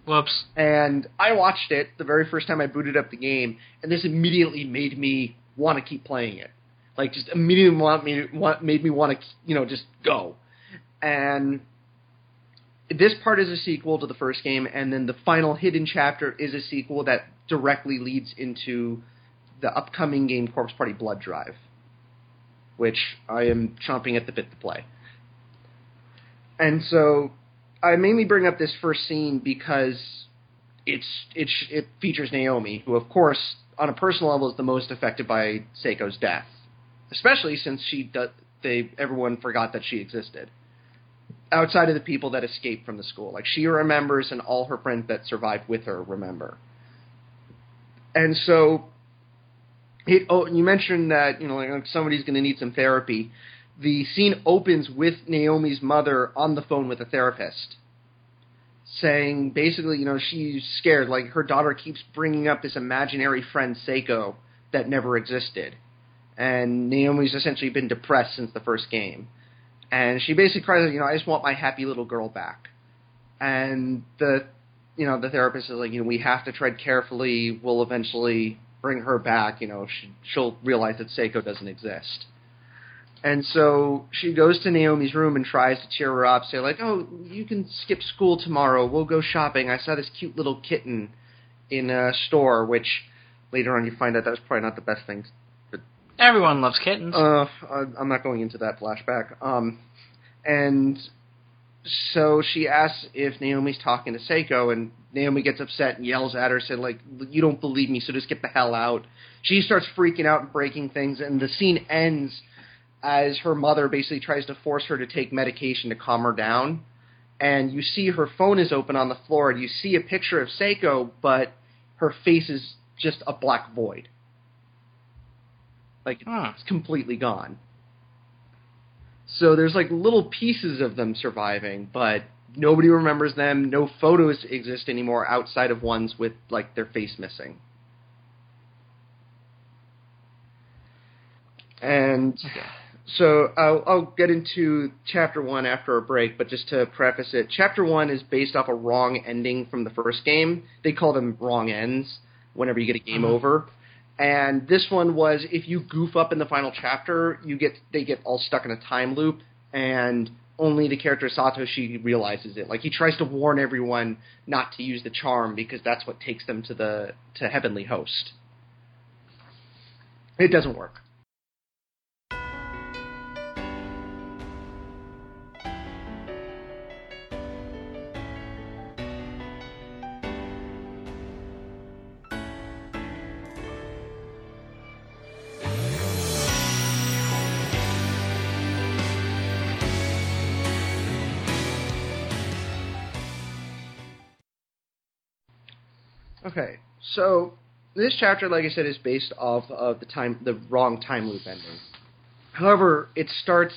Whoops. And I watched it the very first time I booted up the game, and this immediately made me want to keep playing it. Like just immediately want me want, made me want to you know just go. And this part is a sequel to the first game, and then the final hidden chapter is a sequel that directly leads into the upcoming game Corpse Party Blood Drive, which I am chomping at the bit to play. And so I mainly bring up this first scene because it's it it features Naomi, who of course on a personal level is the most affected by Seiko's death, especially since she they everyone forgot that she existed. Outside of the people that escaped from the school, like she remembers, and all her friends that survived with her remember. And so, it, oh, you mentioned that you know like somebody's going to need some therapy. The scene opens with Naomi's mother on the phone with a therapist, saying basically, you know, she's scared. Like her daughter keeps bringing up this imaginary friend Seiko that never existed, and Naomi's essentially been depressed since the first game. And she basically cries, you know, I just want my happy little girl back. And the, you know, the therapist is like, you know, we have to tread carefully. We'll eventually bring her back. You know, she, she'll realize that Seiko doesn't exist. And so she goes to Naomi's room and tries to cheer her up, say like, "Oh, you can skip school tomorrow. We'll go shopping. I saw this cute little kitten in a store." Which later on you find out that was probably not the best thing. Everyone loves kittens. Uh, I'm not going into that flashback. Um, and so she asks if Naomi's talking to Seiko, and Naomi gets upset and yells at her, said like, "You don't believe me, so just get the hell out." She starts freaking out and breaking things, and the scene ends as her mother basically tries to force her to take medication to calm her down. And you see her phone is open on the floor, and you see a picture of Seiko, but her face is just a black void. Like Hmm. it's completely gone. So there's like little pieces of them surviving, but nobody remembers them. No photos exist anymore outside of ones with like their face missing. And so I'll, I'll get into chapter one after a break, but just to preface it, chapter one is based off a wrong ending from the first game. They call them wrong ends whenever you get a game Mhm. over. And this one was if you goof up in the final chapter, you get they get all stuck in a time loop, and only the character Satoshi realizes it. Like he tries to warn everyone not to use the charm because that's what takes them to the to heavenly host. It doesn't work. So this chapter, like I said, is based off of the time, the wrong time loop ending. However, it starts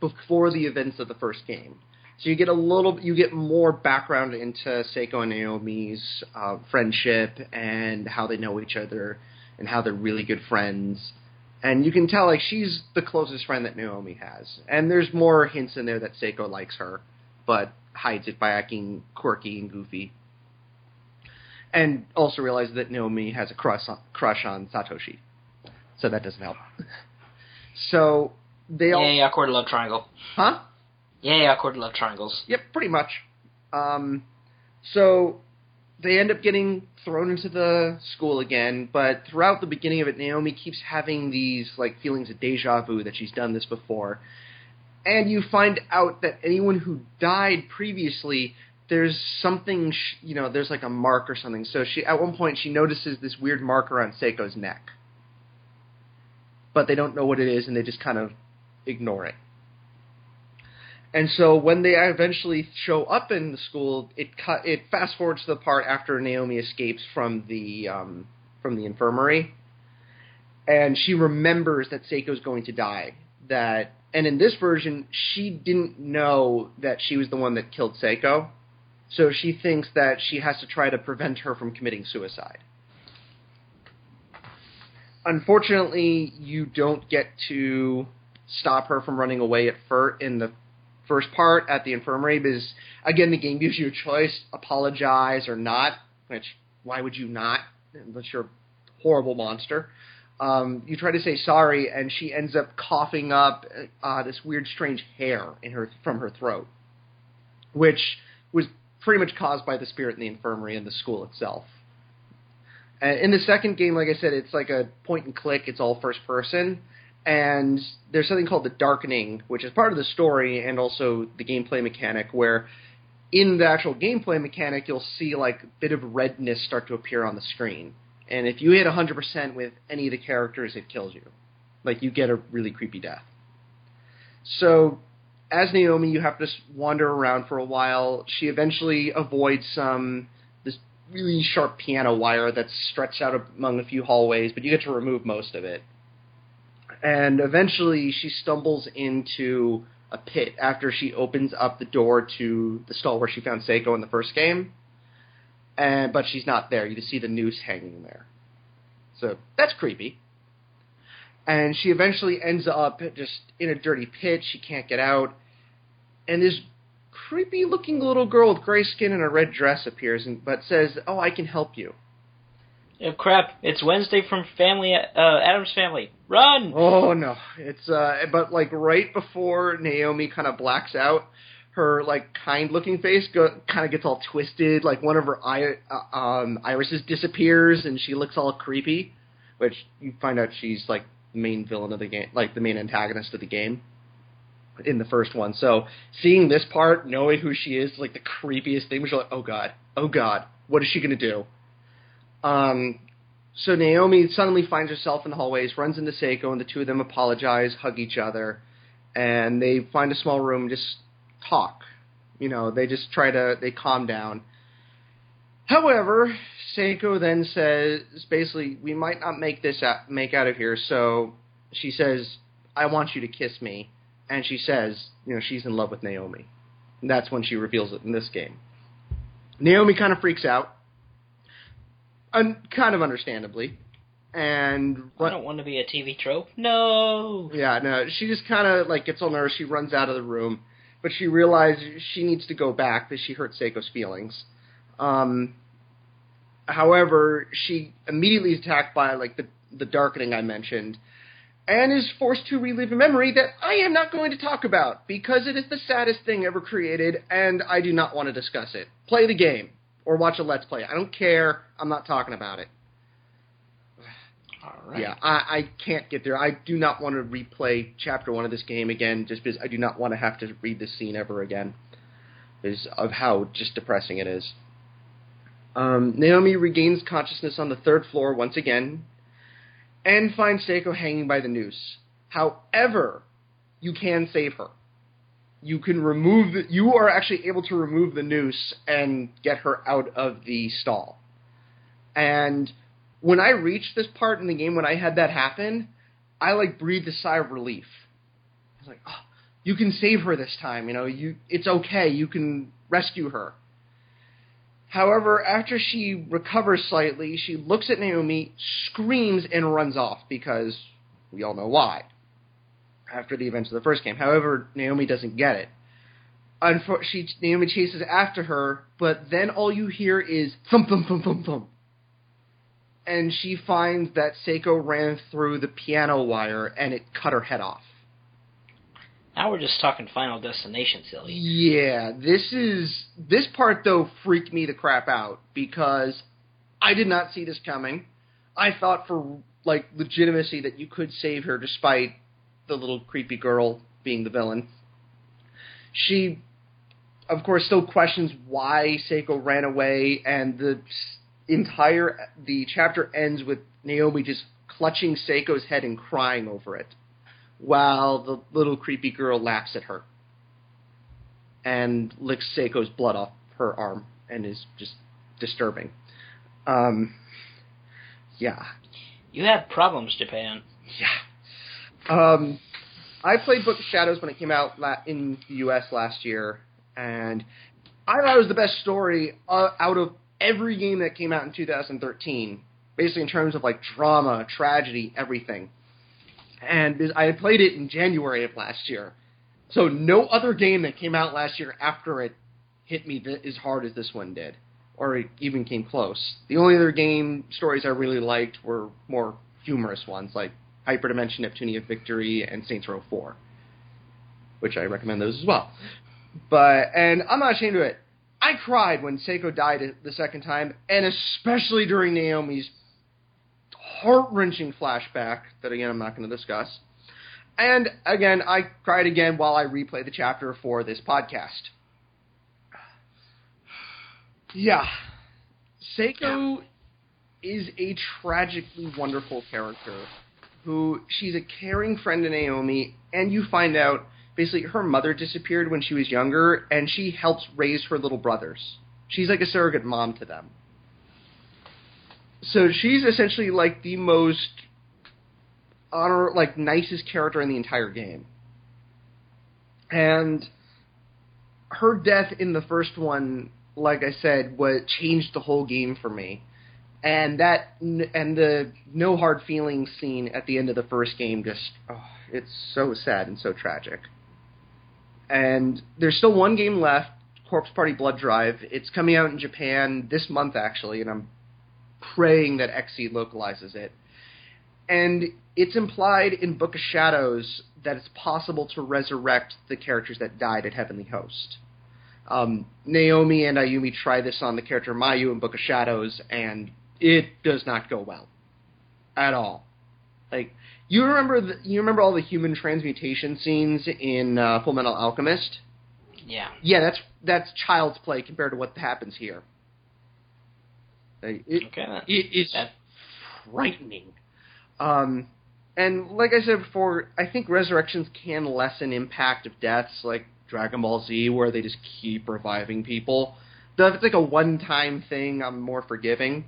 before the events of the first game, so you get a little, you get more background into Seiko and Naomi's uh, friendship and how they know each other and how they're really good friends. And you can tell like she's the closest friend that Naomi has, and there's more hints in there that Seiko likes her, but hides it by acting quirky and goofy and also realize that Naomi has a crush on, crush on Satoshi, so that doesn't help. So they all, Yay, awkward love triangle. huh? Yay, awkward love triangles. Yep, pretty much. Um, so they end up getting thrown into the school again, but throughout the beginning of it, Naomi keeps having these like feelings of deja vu that she's done this before, and you find out that anyone who died previously there's something sh- you know there's like a mark or something. So she at one point she notices this weird marker on Seiko's neck. But they don't know what it is and they just kind of ignore it. And so when they eventually show up in the school it cut it fast forwards to the part after Naomi escapes from the um from the infirmary. And she remembers that Seiko's going to die. That and in this version she didn't know that she was the one that killed Seiko so she thinks that she has to try to prevent her from committing suicide. Unfortunately, you don't get to stop her from running away at fir- in the first part at the infirmary because again the game gives you a choice apologize or not which why would you not unless you're a horrible monster um, you try to say sorry and she ends up coughing up uh, this weird strange hair in her from her throat which was pretty much caused by the spirit in the infirmary and the school itself. Uh, in the second game, like I said, it's like a point and click. It's all first person, and there's something called the darkening, which is part of the story and also the gameplay mechanic. Where in the actual gameplay mechanic, you'll see like a bit of redness start to appear on the screen, and if you hit 100% with any of the characters, it kills you. Like you get a really creepy death. So as Naomi, you have to wander around for a while. She eventually avoids some this really sharp piano wire that's stretched out among a few hallways, but you get to remove most of it. And eventually, she stumbles into a pit after she opens up the door to the stall where she found Seiko in the first game. And but she's not there. You just see the noose hanging there. So that's creepy and she eventually ends up just in a dirty pit. She can't get out, and this creepy looking little girl with gray skin and a red dress appears, and but says, "Oh, I can help you." Oh crap! It's Wednesday from Family uh, Addams Family. Run! Oh no, it's uh, but like right before Naomi kind of blacks out, her like kind looking face go, kind of gets all twisted. Like one of her eye, uh, um, irises disappears, and she looks all creepy. which you find out she's like main villain of the game, like the main antagonist of the game in the first one. So seeing this part, knowing who she is, like the creepiest thing, was like, oh god, oh god, what is she gonna do? Um, so Naomi suddenly finds herself in the hallways, runs into Seiko, and the two of them apologize, hug each other, and they find a small room and just talk. You know, they just try to they calm down. However, Seiko then says basically, we might not make this out, make out of here. So she says, "I want you to kiss me," and she says, you know, she's in love with Naomi. And that's when she reveals it in this game. Naomi kind of freaks out, un- kind of understandably, and I don't want to be a TV trope. No. yeah, no, she just kind of like gets on nervous. She runs out of the room, but she realizes she needs to go back because she hurt Seiko's feelings. Um, however, she immediately is attacked by like the the darkening I mentioned, and is forced to relive a memory that I am not going to talk about because it is the saddest thing ever created, and I do not want to discuss it. Play the game or watch a let's play. I don't care. I'm not talking about it. Right. Yeah, I, I can't get there. I do not want to replay chapter one of this game again, just because I do not want to have to read this scene ever again, because of how just depressing it is. Um, Naomi regains consciousness on the third floor once again, and finds Seiko hanging by the noose. However, you can save her. You can remove the. You are actually able to remove the noose and get her out of the stall. And when I reached this part in the game, when I had that happen, I like breathed a sigh of relief. I was like, oh, you can save her this time. You know, you it's okay. You can rescue her. However, after she recovers slightly, she looks at Naomi, screams, and runs off because we all know why. After the events of the first game. However, Naomi doesn't get it. Unfor- she, Naomi chases after her, but then all you hear is thump, thump, thump, thump, thump and she finds that Seiko ran through the piano wire and it cut her head off. Now we're just talking Final Destination, silly. Yeah, this is this part though freaked me the crap out because I did not see this coming. I thought for like legitimacy that you could save her despite the little creepy girl being the villain. She of course still questions why Seiko ran away and the entire the chapter ends with Naomi just clutching Seiko's head and crying over it, while the little creepy girl laughs at her and licks Seiko's blood off her arm and is just disturbing. Um, yeah, You have problems, Japan. yeah. Um, I played Book of Shadows when it came out la- in the U.S. last year, and I thought it was the best story uh, out of every game that came out in 2013. Basically, in terms of like drama, tragedy, everything. And I played it in January of last year, so no other game that came out last year after it hit me th- as hard as this one did, or even came close. The only other game stories I really liked were more humorous ones, like Hyperdimension, Neptunia Victory, and Saints Row 4, which I recommend those as well. But and I'm not ashamed of it. I cried when Seiko died the second time, and especially during Naomi's heart wrenching flashback that again I'm not going to discuss. And again, I cried again while I replay the chapter for this podcast. Yeah. Seiko is a tragically wonderful character who she's a caring friend to Naomi, and you find out basically her mother disappeared when she was younger, and she helps raise her little brothers. She's like a surrogate mom to them. So she's essentially like the most honor, like nicest character in the entire game. And her death in the first one, like I said, what changed the whole game for me. And that and the no hard feelings scene at the end of the first game just oh, it's so sad and so tragic. And there's still one game left, Corpse Party Blood Drive. It's coming out in Japan this month actually, and I'm praying that Xseed localizes it. And it's implied in Book of Shadows that it's possible to resurrect the characters that died at Heavenly Host. Um, Naomi and Ayumi try this on the character Mayu in Book of Shadows, and it does not go well. at all. Like you remember the, you remember all the human transmutation scenes in uh, Fullmetal Alchemist? Yeah. Yeah, that's that's child's play compared to what happens here. It, Okay. It is That- frightening. Um, and like I said before, I think resurrections can lessen impact of deaths, like Dragon Ball Z, where they just keep reviving people. Though if it's like a one-time thing, I'm more forgiving.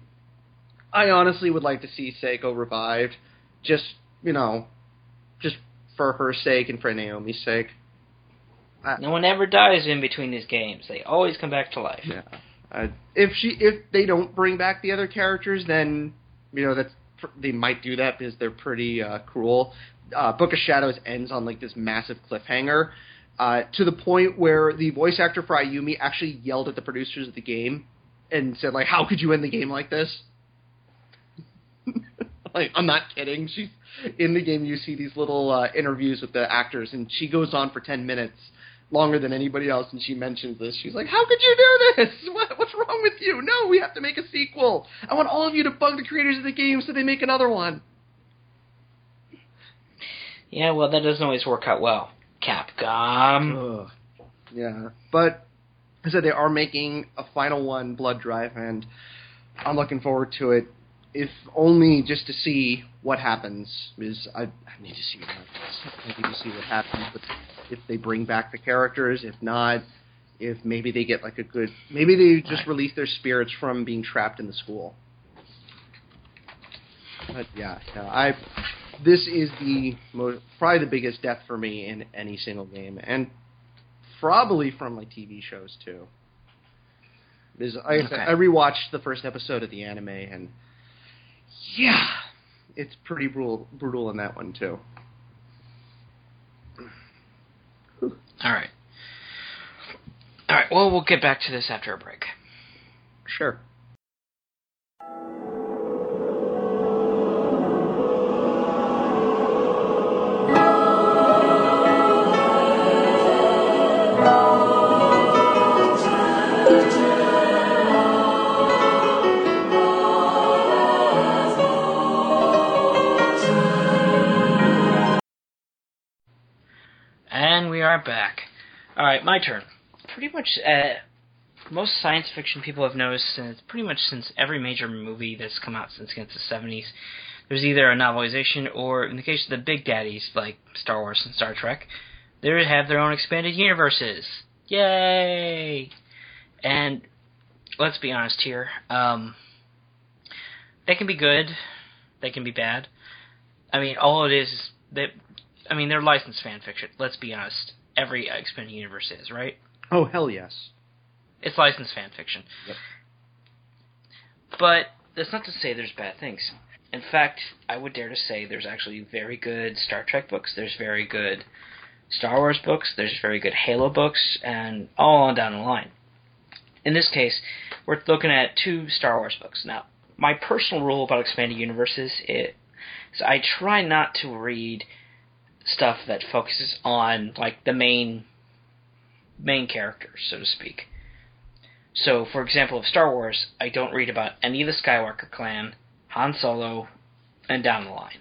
I honestly would like to see Seiko revived, just you know, just for her sake and for Naomi's sake. No one ever dies in between these games. They always come back to life. Yeah. Uh, if she if they don't bring back the other characters, then you know that's they might do that because they're pretty uh, cruel. Uh, Book of Shadows ends on like this massive cliffhanger, uh, to the point where the voice actor for Ayumi actually yelled at the producers of the game and said like, "How could you end the game like this?" like I'm not kidding. She's in the game. You see these little uh, interviews with the actors, and she goes on for ten minutes longer than anybody else, and she mentions this. She's like, "How could you do this? What, what's wrong with you? No, we have to make a sequel. I want all of you to bug the creators of the game so they make another one." Yeah, well, that doesn't always work out well. Capcom. Ugh. Yeah, but I said they are making a final one, Blood Drive, and I'm looking forward to it. If only just to see what happens. Is I, I need to see what happens. I need to see what happens. But if they bring back the characters, if not, if maybe they get like a good, maybe they just Right. release their spirits from being trapped in the school. But yeah, yeah, I. This is the most, probably the biggest death for me in any single game, and probably from my TV shows too. Because I, Okay. I rewatched the first episode of the anime, and yeah, it's pretty brutal, brutal in that one too. All right. All right. Well, we'll get back to this after a break. Sure. Are back. All right, my turn. Pretty much, uh, most science fiction people have noticed since pretty much since every major movie that's come out since the 70s, there's either a novelization or, in the case of the big daddies like Star Wars and Star Trek, they have their own expanded universes. Yay! And let's be honest here, um, they can be good, they can be bad. I mean, all it is is that I mean, they're licensed fan fiction. Let's be honest. Every expanded universe is, right? Oh hell yes. It's licensed fan fiction. Yep. But that's not to say there's bad things. In fact, I would dare to say there's actually very good Star Trek books. There's very good Star Wars books. There's very good Halo books, and all on down the line. In this case, we're looking at two Star Wars books. Now, my personal rule about expanded universes is I try not to read stuff that focuses on like the main main characters, so to speak. So, for example, of Star Wars, I don't read about any of the Skywalker clan, Han Solo, and down the line.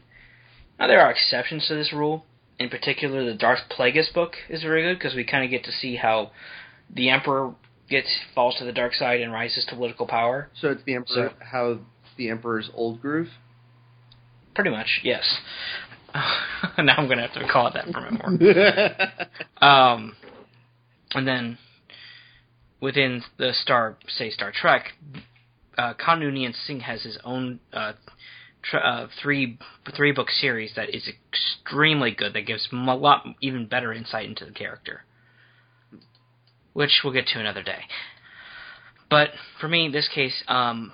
Now, there are exceptions to this rule. In particular, the Darth Plagueis book is very good because we kind of get to see how the Emperor gets falls to the dark side and rises to political power. So it's the emperor. so, how the emperor's old groove. Pretty much, yes. now I'm going to have to call it that from memoir. Um, and then within the Star, say Star Trek, uh, Khan Noonien Singh has his own uh, tr- uh, three three book series that is extremely good. That gives a lot even better insight into the character, which we'll get to another day. But for me, in this case, um,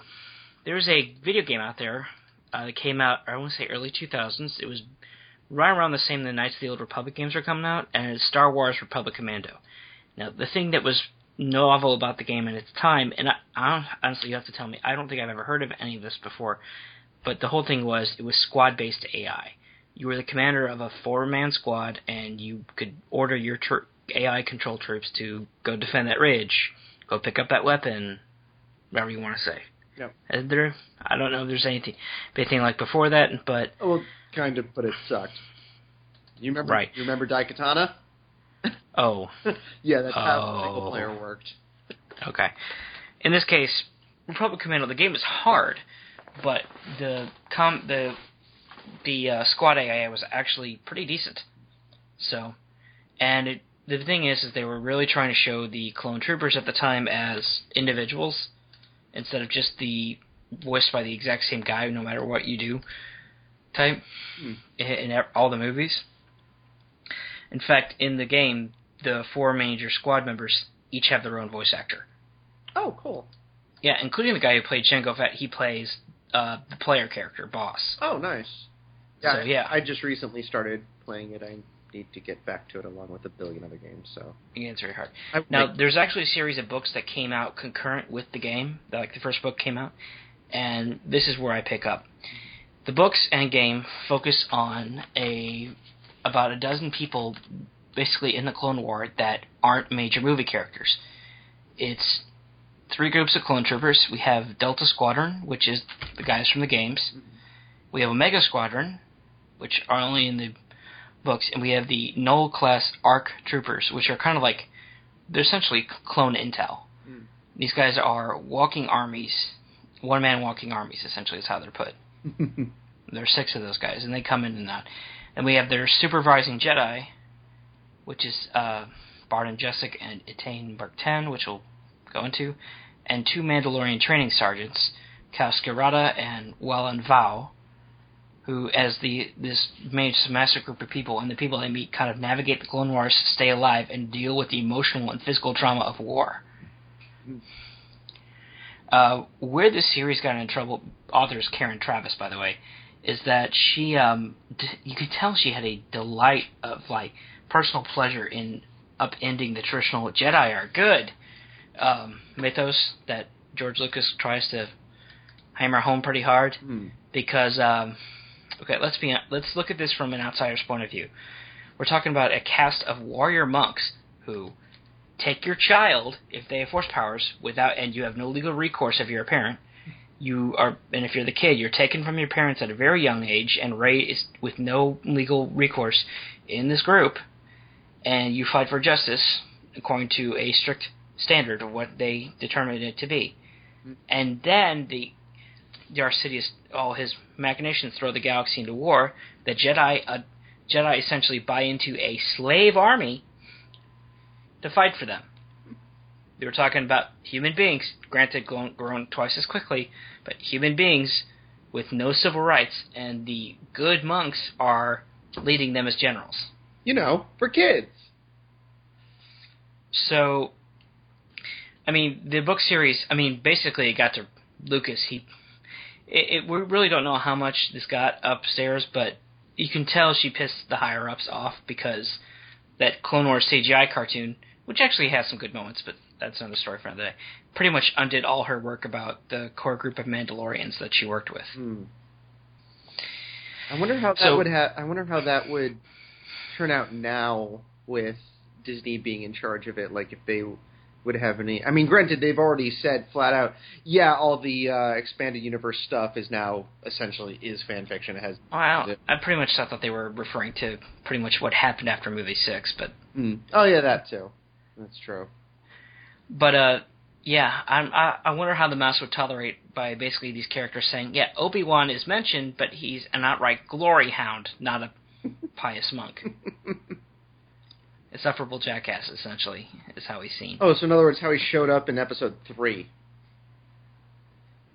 there's a video game out there uh, that came out. I want to say early 2000s. It was right around the same the Knights of the Old Republic games were coming out, and Star Wars Republic Commando. Now, the thing that was novel about the game at its time, and I, I don't, honestly, you have to tell me, I don't think I've ever heard of any of this before, but the whole thing was it was squad-based AI. You were the commander of a four-man squad, and you could order your tr- AI control troops to go defend that ridge, go pick up that weapon, whatever you want to say. No. Is there? I don't know if there's anything anything like before that, but well, kind of, but it sucked. You remember? Right. You remember Daikatana? oh, yeah, that's how Oh. single player worked. okay. In this case, Republic Commando, the game is hard, but the com the the uh, squad AI was actually pretty decent. So, and it, the thing is, is they were really trying to show the clone troopers at the time as individuals instead of just the voiced by the exact same guy, no matter what you do type in, in all the movies. In fact, in the game, the four major squad members each have their own voice actor. Oh, cool. Yeah, including the guy who played Jango Fett. He plays uh, the player character, Boss. Oh, nice. Yeah, So, yeah. I just recently started playing it. I need to get back to it along with a billion other games. So Yeah, it's very hard. I, Now, there's actually a series of books that came out concurrent with the game. that, Like the first book came out, and this is where I pick up. The books and game focus on a about a dozen people, basically in the Clone War that aren't major movie characters. It's three groups of clone troopers. We have Delta Squadron, which is the guys from the games. We have Omega Squadron, which are only in the books, and we have the Null class ARC troopers, which are kind of like they're essentially clone intel. Mm. These guys are walking armies, one man walking armies. Essentially, is how they're put. There are six of those guys, and they come in and out. And we have their supervising Jedi, which is uh, Bardan Jusik and Etain Bark-Ten, which we'll go into, and two Mandalorian training sergeants, Kal and Walon Vau, who, as the this mass- massive group of people and the people they meet, kind of navigate the Clone Wars, stay alive, and deal with the emotional and physical trauma of war. Uh, where this series got in trouble, author is Karen Traviss, by the way, is that she, um, d- you could tell she had a delight of like personal pleasure in upending the traditional Jedi are good um, mythos that George Lucas tries to hammer home pretty hard Hmm. because um, okay, let's be let's look at this from an outsider's point of view. We're talking about a cast of warrior monks who take your child if they have force powers without and you have no legal recourse if you're a parent. You are and if you're the kid, you're taken from your parents at a very young age and raised with no legal recourse in this group and you fight for justice according to a strict standard of what they determined it to be. And then the Darth Sidious, all his machinations throw the galaxy into war. The Jedi, uh, Jedi essentially buy into a slave army to fight for them. They were talking about human beings, granted grown, grown twice as quickly, but human beings with no civil rights, and the good monks are leading them as generals. You know, for kids. So, I mean, the book series. I mean, basically, it got to Lucas. He, it, it, we really don't know how much this got upstairs, but you can tell she pissed the higher ups off because that Clone Wars CGI cartoon, which actually has some good moments, but that's another story for another day. Pretty much undid all her work about the core group of Mandalorians that she worked with. Hmm. I wonder how that So- would ha- I wonder how that would turn out now with Disney being in charge of it. Like if they would have any. I mean, granted, they've already said flat out, yeah, all the uh, expanded universe stuff is now essentially is fan fiction. It has. Well, I, I pretty much thought that they were referring to pretty much what happened after movie six, but Hmm. Oh yeah, that too. That's true. But uh, yeah, I'm, I I wonder how the mouse would tolerate by basically these characters saying, yeah, Obi Wan is mentioned, but he's an outright glory hound, not a pious monk. Insufferable jackass, essentially, is how he's seen. Oh, so in other words, how he showed up in episode three.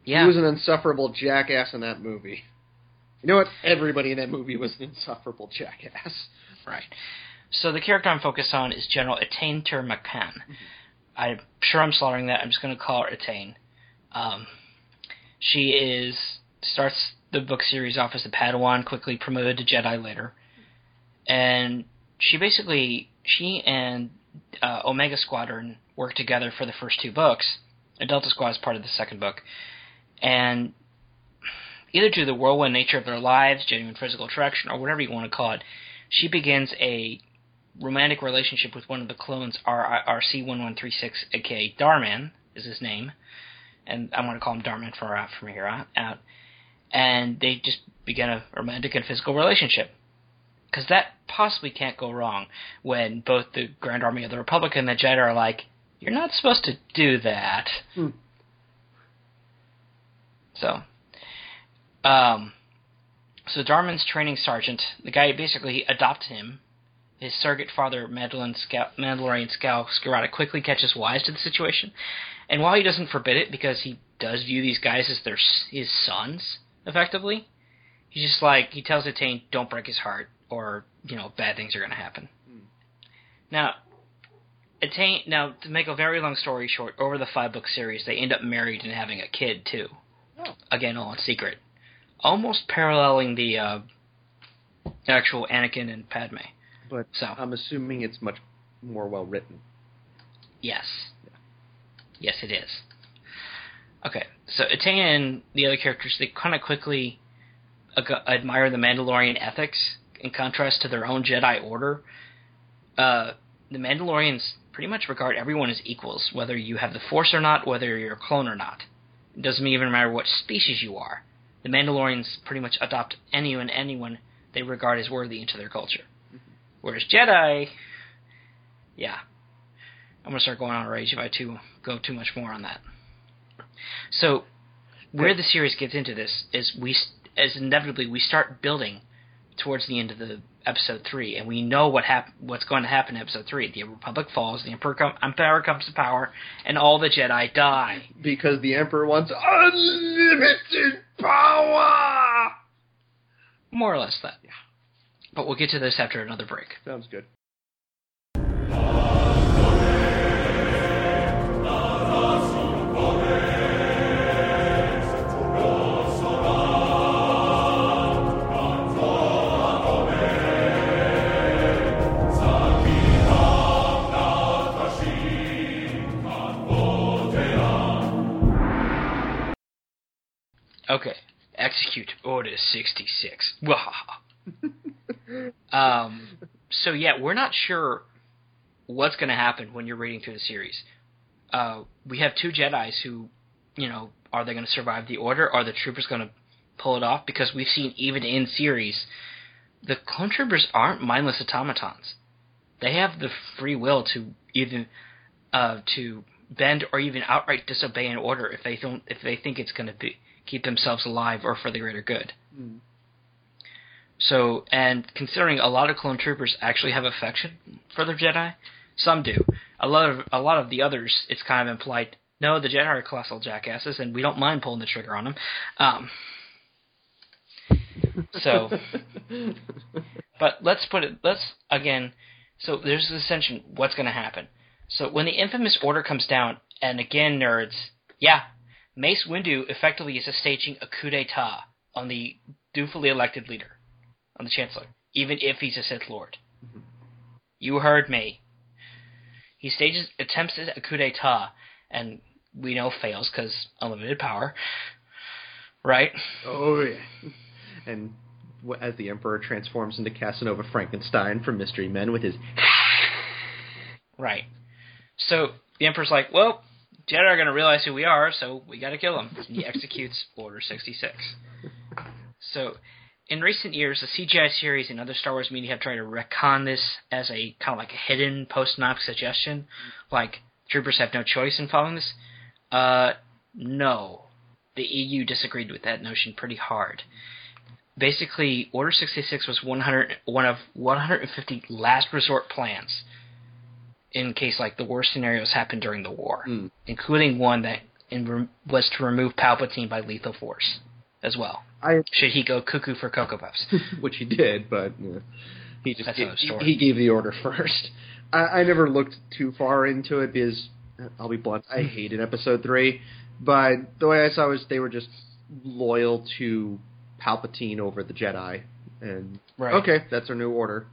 yeah, He was an insufferable jackass in that movie. You know what? Everybody in that movie was an insufferable jackass. right. So the character I'm focused on is General Etain Tur-Mukan. I'm sure I'm slaughtering that. I'm just going to call her Etain. Um, she is starts the book series off as a Padawan, quickly promoted to Jedi later, and she basically she and uh, Omega Squadron work together for the first two books. And Delta Squad is part of the second book, and either due to the whirlwind nature of their lives, genuine physical attraction, or whatever you want to call it, she begins a romantic relationship with one of the clones, RC1136, aka Darman, is his name. and I'm going to call him Darman from out from here on out, and they just begin a romantic and physical relationship. Because that possibly can't go wrong when both the Grand Army of the Republic and the Jedi are like, "You're not supposed to do that." Hmm. So, um, so Darman's training sergeant, the guy basically adopted him. His surrogate father, Mandalorian Scout, Mandalorian Scout quickly catches wise to the situation, and while he doesn't forbid it because he does view these guys as their his sons, effectively, he's just like he tells Etain, "Don't break his heart, or you know bad things are going to happen." Now, Etain. Now, to make a very long story short, over the five book series, they end up married and having a kid too. Oh. Again, all in secret, almost paralleling the uh, actual Anakin and Padme. But So I'm assuming it's much more well written. yes, yes, it is. Okay, so Etain and the other characters they kind of quickly ag- admire the Mandalorian ethics in contrast to their own Jedi Order. Uh, the Mandalorians pretty much regard everyone as equals, whether you have the Force or not, whether you're a clone or not. It doesn't even matter what species you are. The Mandalorians pretty much adopt anyone, anyone they regard as worthy into their culture. Whereas Jedi, yeah, I'm gonna start going on a rage if I too go too much more on that. So, where the series gets into this is we, as inevitably we start building towards the end of the episode three, and we know what hap- what's going to happen in episode three. The Republic falls, the Emperor, com- Emperor comes to power, and all the Jedi die. Because the Emperor wants unlimited power! More or less that. Yeah. But we'll get to this after another break. Sounds good. Okay. Execute Order 66. Wahaha. um, so, yeah, we're not sure what's going to happen when you're reading through the series. Uh, we have two Jedi's who, you know, are they going to survive the Order? Are the troopers going to pull it off? Because we've seen, even in series, the clone troopers aren't mindless automatons. They have the free will to either uh, to bend or even outright disobey an order if they don't if they think it's going to be keep themselves alive or for the greater good. Mm. So, and considering a lot of clone troopers actually have affection for their Jedi, some do. A lot of a lot of the others, it's kind of implied. No, the Jedi are colossal jackasses, and we don't mind pulling the trigger on them. Um, so, but let's put it. Let's again. So there's this ascension. What's going to happen? So when the infamous order comes down, and again, nerds, yeah, Mace Windu effectively is staging a coup d'état on the dutifully elected leader, on the Chancellor, even if he's a Sith Lord. Mm-hmm. You heard me. He stages attempts at a coup d'état, and we know fails because unlimited power. Right? Oh yeah. And as the Emperor transforms into Casanova Frankenstein from Mystery Men with his Right. So the Emperor's like, well, Jedi are going to realize who we are, so we got to kill them. And he executes Order 66. So, in recent years, the CGI series and other Star Wars media have tried to retcon this as a kind of like a hidden post-noc suggestion, like troopers have no choice in following this. Uh, no. The EU disagreed with that notion pretty hard. Basically, Order 66 was 100, one of 150 last resort plans in case like the worst scenarios happened during the war, Mm. including one that in, was to remove Palpatine by lethal force as well. I Should he go cuckoo for Cocoa Puffs? which he did, but uh, he just gave, he, he gave the order first. I, I never looked too far into it because I'll be blunt, I hated Episode three, but the way I saw it was they were just loyal to Palpatine over the Jedi, and Right. okay, that's our new order.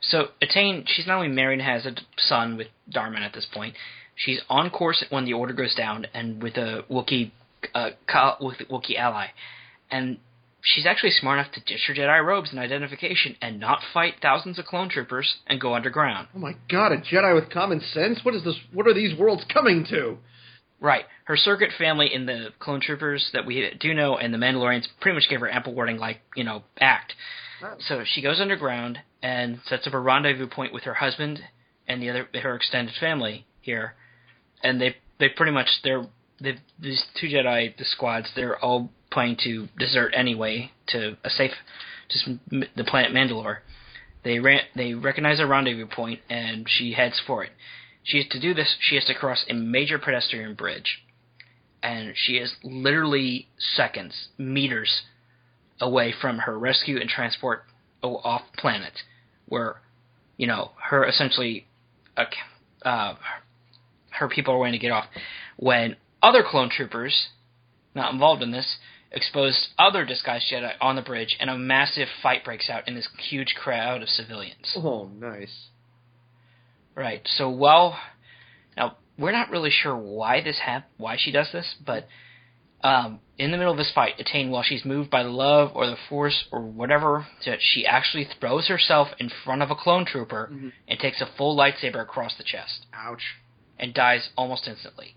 So Etain, she's not only married and has a son with Darman at this point. She's on course when the order goes down, and with a Wookiee, uh, with a Wookiee ally, and she's actually smart enough to ditch her Jedi robes and identification and not fight thousands of clone troopers and go underground. Oh my god, a Jedi with common sense? What is this? What are these worlds coming to? Right. Her circuit family in the clone troopers that we do know and the Mandalorians pretty much gave her ample warning, like, you know, act. So she goes underground and sets up a rendezvous point with her husband and the other her extended family here, and they they pretty much they're they these two Jedi the squads they're all planning to desert anyway to a safe m- the planet Mandalore. They ran they recognize a rendezvous point and she heads for it. She has to do this. She has to cross a major pedestrian bridge, and she is literally seconds, meters away from her rescue and transport off planet, where you know her essentially, uh, her people are waiting to get off. When other clone troopers, not involved in this, expose other disguised Jedi on the bridge, and a massive fight breaks out in this huge crowd of civilians. Oh, nice. Right. So while now we're not really sure why this hap- why she does this, but um, in the middle of this fight, Etain, while she's moved by the love or the force or whatever, that she actually throws herself in front of a clone trooper Mhm. and takes a full lightsaber across the chest Ouch. and dies almost instantly.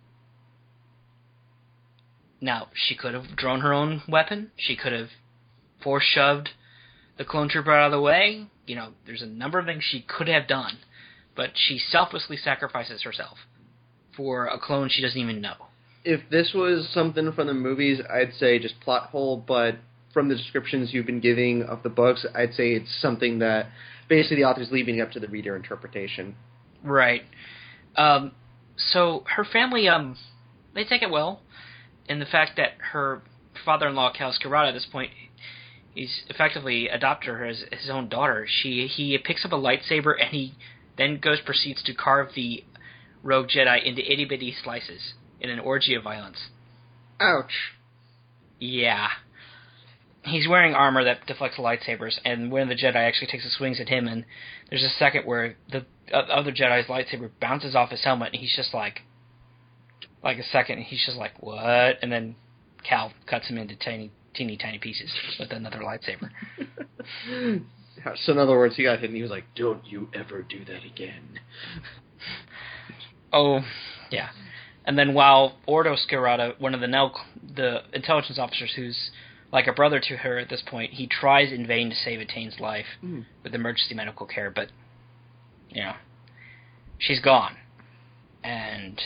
Now, she could have drawn her own weapon. She could have force shoved the clone trooper out of the way. You know, there's a number of things she could have done, but she selflessly sacrifices herself for a clone she doesn't even know. If this was something from the movies, I'd say just plot hole, but from the descriptions you've been giving of the books, I'd say it's something that basically the author's leaving up to the reader interpretation. Right. Um, so her family, um, they take it well, in the fact that her father-in-law Kal Skirata at this point, he's effectively adopted her as his own daughter. She he picks up a lightsaber and he then goes proceeds to carve the rogue Jedi into itty bitty slices in an orgy of violence. Ouch. Yeah. He's wearing armor that deflects lightsabers, and one of the Jedi actually takes a swings at him, and there's a second where the other Jedi's lightsaber bounces off his helmet, and he's just like, like a second, and he's just like, what? And then Kal cuts him into tiny, teeny tiny pieces with another lightsaber. so in other words, he got hit and he was like, "Don't you ever do that again." Oh, yeah. And then while Ordo Skirata, one of the Nel, the intelligence officers who's like a brother to her at this point, he tries in vain to save Etain's life Hmm. with emergency medical care, but you know, she's gone, and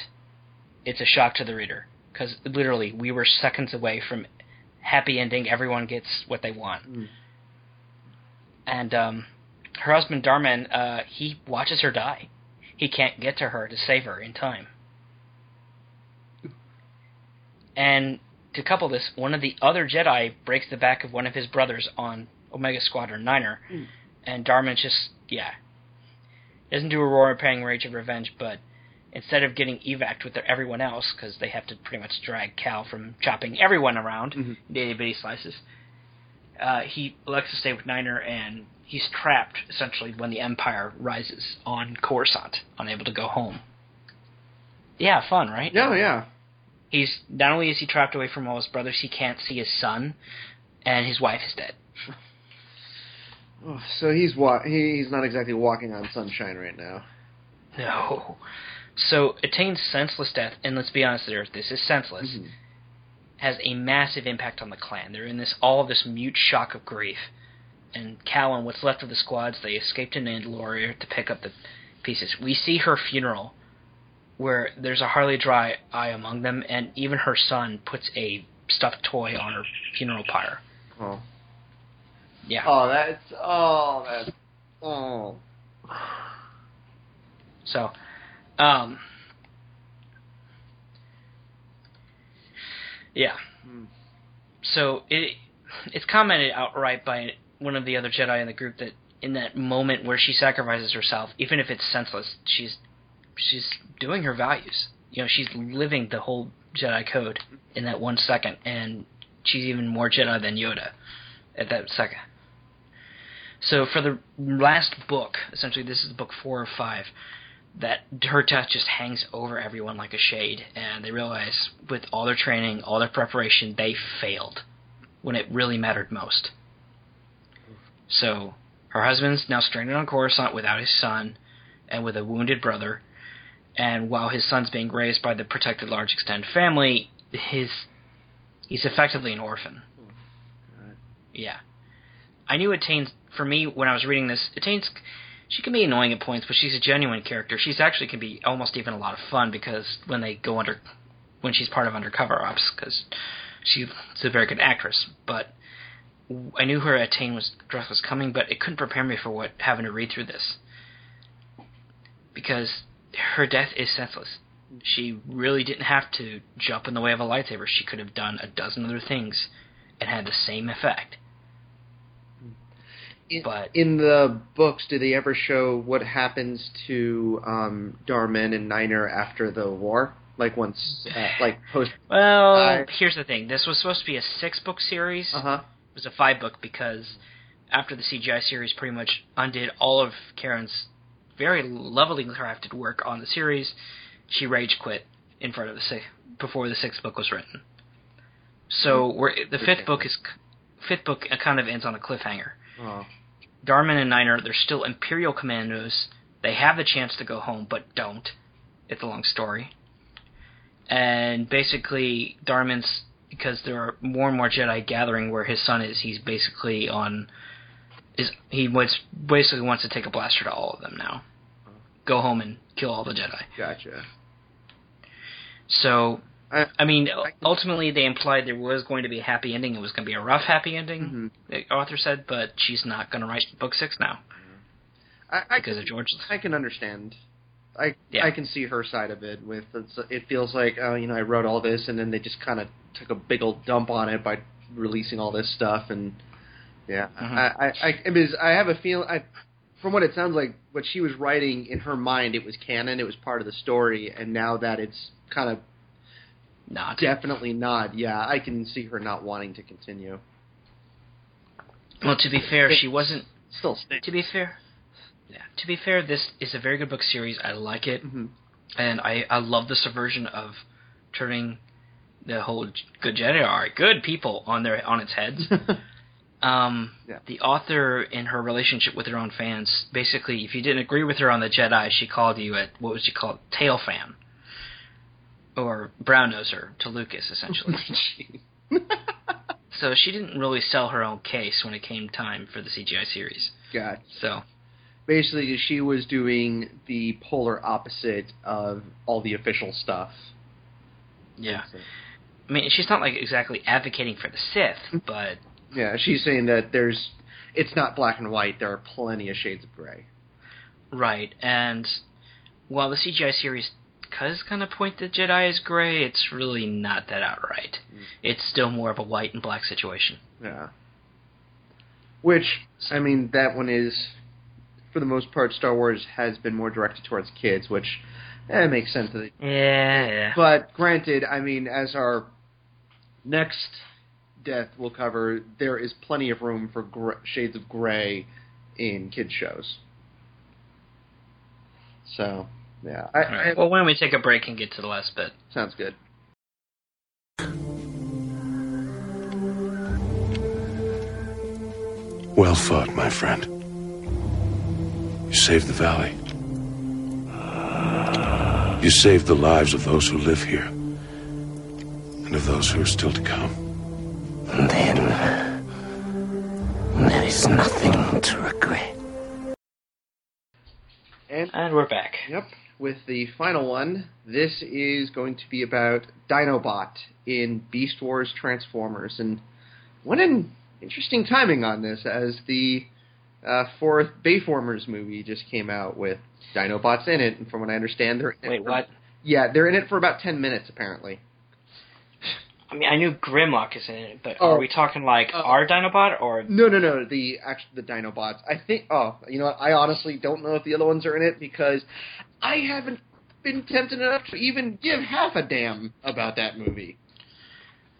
it's a shock to the reader because literally we were seconds away from happy ending. Everyone gets what they want, Hmm. and um, her husband Darman, uh, he watches her die. He can't get to her to save her in time. And to couple this, one of the other Jedi breaks the back of one of his brothers on Omega Squadron Niner, Mm. and Darman just yeah doesn't do a roar pang rage of revenge, but instead of getting evac with everyone else, because they have to pretty much drag Kal from chopping everyone around Mhm. in itty bitty slices, uh, he elects to stay with Niner, and he's trapped essentially when the Empire rises on Coruscant, unable to go home. Yeah, fun, right? Yeah, yeah. He's not only is he trapped away from all his brothers, he can't see his son, and his wife is dead. Oh, so he's wa- he's not exactly walking on sunshine right now. No. So Etain's senseless death, and let's be honest there, this is senseless, Mhm. has a massive impact on the clan. They're in this all of this mute shock of grief. And Kal and what's left of the squads, they escape to Mandalore to pick up the pieces. We see her funeral where there's a hardly dry eye among them, and even her son puts a stuffed toy on her funeral pyre. Oh. Yeah. Oh, that's oh, that's oh. So, um, yeah. Hmm. So it it's commented outright by one of the other Jedi in the group that in that moment where she sacrifices herself, even if it's senseless, she's she's doing her values. You know, she's living the whole Jedi code in that one second, and she's even more Jedi than Yoda at that second. So for the last book, essentially this is book four or five, that her death just hangs over everyone like a shade, and they realize with all their training, all their preparation, they failed when it really mattered most. So her husband's now stranded on Coruscant without his son and with a wounded brother, and while his son's being raised by the protected large extended family, his he's effectively an orphan. Oh, yeah, I knew Etain's for me when I was reading this. Etain's she can be annoying at points, but she's a genuine character. She's actually can be almost even a lot of fun because when they go under when she's part of undercover ops because she's a very good actress. But I knew her Etain was dress was coming, but it couldn't prepare me for what having to read through this because her death is senseless. She really didn't have to jump in the way of a lightsaber. She could have done a dozen other things and had the same effect. In, But- in the books, do they ever show what happens to um, Darman and Niner after the war? Like once, uh, like post. Well, I- here's the thing. This was supposed to be a six book series. Uh huh. It was a five book because after the CGI series pretty much undid all of Karen's very lovely crafted work on the series, she rage quit in front of the before the sixth book was written. So we're, the fifth book is fifth book kind of ends on a cliffhanger. Oh. Darman and Niner, they're still Imperial commandos. They have the chance to go home, but don't. It's a long story. And basically, Darman's because there are more and more Jedi gathering where his son is. He's basically on. Is he wants basically wants to take a blaster to all of them now. Go home and kill all the Jedi. Gotcha. So I, I mean, I ultimately they implied there was going to be a happy ending. It was going to be a rough happy ending. Mhm. The author said, but she's not going to write book six now I, I because can, of George. I can understand. I Yeah. I can see her side of it. With it's, it feels like oh you know I wrote all this and then they just kind of took a big old dump on it by releasing all this stuff and yeah Mhm. I, I I I, mean, I have a feel I from what it sounds like what she was writing in her mind it was canon it was part of the story and now that it's kind of Not. definitely not yeah I can see her not wanting to continue Well, to be fair, she wasn't. still. To be fair, yeah. To be fair, this is a very good book series. I like it, Mhm. and I I love the subversion of turning the whole good Jedi are good people on their on its heads. Um, Yeah. The author, in her relationship with her own fans, basically, if you didn't agree with her on the Jedi, she called you a what was she called, tail fan, or brown noser to Lucas, essentially. so she didn't really sell her own case when it came time for the CGI series. God. So basically she was doing the polar opposite of all the official stuff. yeah, I mean, she's not like exactly advocating for the Sith, mm-hmm. but Yeah, she's saying that there's it's not black and white, there are plenty of shades of gray. right. And while the CGI series does kind of point the Jedi as gray, it's really not that outright. Mm. It's still more of a white and black situation. Yeah. Which I mean that one is for the most part Star Wars has been more directed towards kids, which eh, makes sense. That Yeah, yeah. But granted, I mean, as our next death will cover, there is plenty of room for gr- shades of gray in kids shows. So, yeah, I, All right. Well, why don't we take a break and get to the last bit? sounds good. Well fought, my friend. You saved the valley. You saved the lives of those who live here. And of those who are still to come. Then there is nothing to regret. And And we're back. yep, with the final one, this is going to be about Dinobot in Beast Wars Transformers, and what an interesting timing on this, as the uh, fourth Bayformers movie just came out with Dinobots in it, and from what I understand, they're in it Wait, for- what? Yeah, they're in it for about ten minutes apparently. I mean, I knew Grimlock is in it, but Oh. are we talking like Uh, our Dinobot or No, no, no. The actual the Dinobots. I think. Oh, you know, what? I honestly don't know if the other ones are in it because I haven't been tempted enough to even give half a damn about that movie.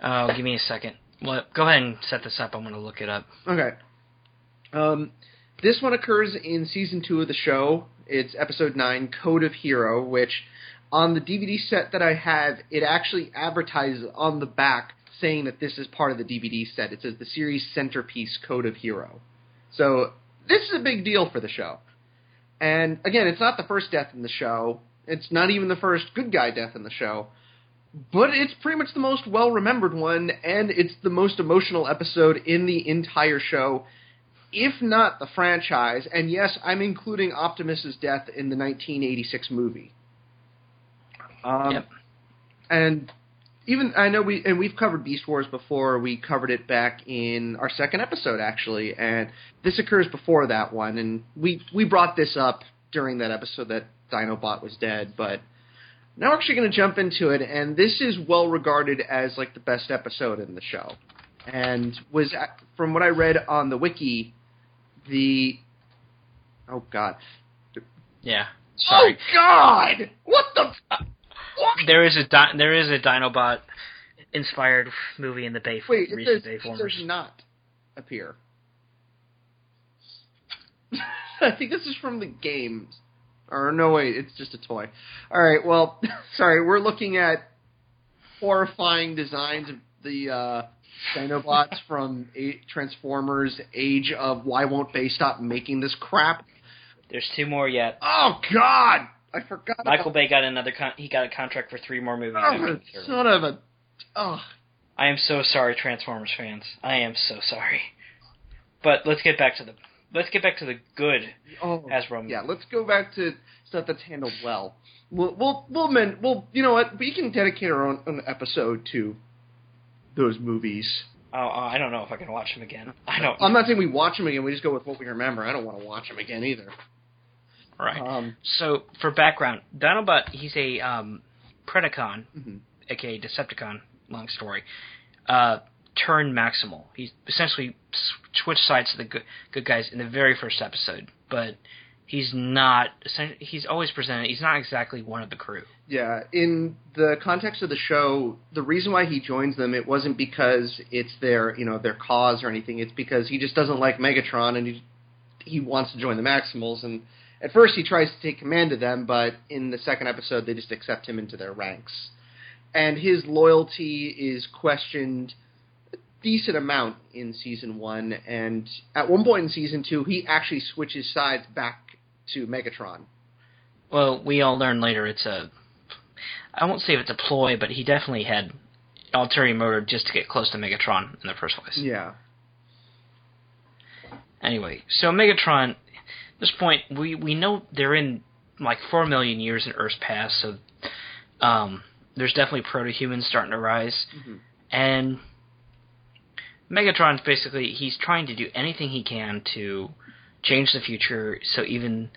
Oh, give me a second. Well, go ahead and set this up. I'm going to look it up. Okay. Um, this one occurs in season two of the show. It's episode nine, Code of Hero, which on the DVD set that I have, it actually advertises on the back saying that this is part of the DVD set. It says the series centerpiece, Code of Hero. So this is a big deal for the show. And again, it's not the first death in the show. It's not even the first good guy death in the show, but it's pretty much the most well remembered one, and it's the most emotional episode in the entire show, if not the franchise. And yes, I'm including Optimus's death in the 1986 movie. Um, Yep. And even I know we and we've covered Beast Wars before. We covered it back in our second episode actually, and this occurs before that one. And we we brought this up during that episode that Dinobot was dead, but now we're actually going to jump into it. And this is well regarded as like the best episode in the show, and was from what I read on the wiki, the oh god, Yeah. Sorry. oh god, what the. There is a di- there is a Dinobot inspired movie in the Bay Wait, it recent does, it does not appear. I think this is from the games. Or no, wait, it's just a toy. All right, well, sorry, we're looking at horrifying designs of the uh, Dinobots from a- Transformers: Age of Why Won't They Stop Making This Crap? There's two more yet. Oh God, I forgot. Michael Bay got another con- he got a contract for three more movies. Oh, son of a. Oh, I am so sorry, Transformers fans. I am so sorry. But let's get back to the let's get back to the good Oh, Hasbro. yeah. Let's go back to stuff that's handled well. We'll we'll we'll, men, we'll you know what we can dedicate our own, own episode to those movies. Oh, oh, I don't know if I can watch them again. I don't. I'm not saying we watch them again. We just go with what we remember. I don't want to watch them again either. Right. Um, So for background, Dinobot he's a um, Predacon, mhm. aka Decepticon. Long story. Uh, turned Maximal. He essentially switched sides to the good, good guys in the very first episode, but he's not. He's always presented. He's not exactly one of the crew. Yeah, in the context of the show, the reason why he joins them, it wasn't because it's their, you know, their cause or anything. It's because he just doesn't like Megatron and he he wants to join the Maximals. And at first, he tries to take command of them, but in the second episode, they just accept him into their ranks. And his loyalty is questioned a decent amount in season one. And at one point in season two, he actually switches sides back to Megatron. Well, we all learn later it's a. I won't say if it's a ploy, but he definitely had ulterior motive just to get close to Megatron in the first place. Yeah. Anyway, so Megatron, at this point, we we know they're in like four million years in Earth's past, so um, there's definitely proto-humans starting to rise, Mhm. and Megatron's basically he's trying to do anything he can to change the future, so even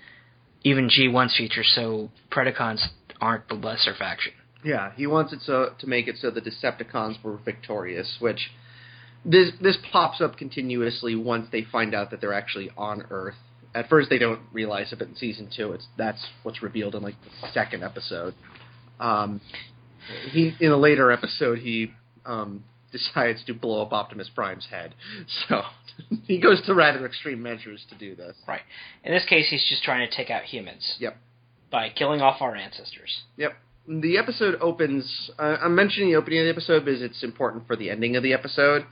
even G1's future, so Predacons aren't the lesser faction. Yeah, he wants it so to make it so the Decepticons were victorious, which this this pops up continuously once they find out that they're actually on Earth. At first, they don't realize it, but in season two, it's that's what's revealed in like the second episode. Um, he in a later episode he um, decides to blow up Optimus Prime's head, so he goes to rather extreme measures to do this. Right. In this case, he's just trying to take out humans. Yep. By killing off our ancestors. Yep. The episode opens. Uh, I'm mentioning the opening of the episode because it's important for the ending of the episode.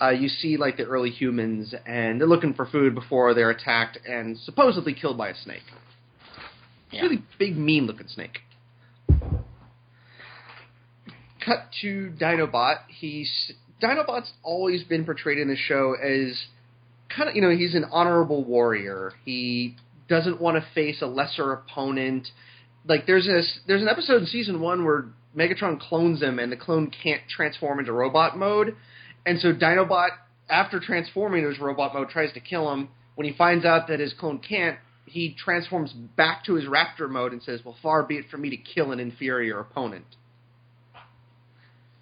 Uh, you see like the early humans, and they're looking for food before they're attacked and supposedly killed by a snake. Yeah. Really big, mean-looking snake. Cut to Dinobot. He's Dinobot's always been portrayed in the show as kind of you know he's an honorable warrior. He doesn't want to face a lesser opponent. Like there's this there's an episode in season one where Megatron clones him and the clone can't transform into robot mode, and so Dinobot after transforming into his robot mode tries to kill him. When he finds out that his clone can't, he transforms back to his Raptor mode and says, "Well, far be it from me to kill an inferior opponent."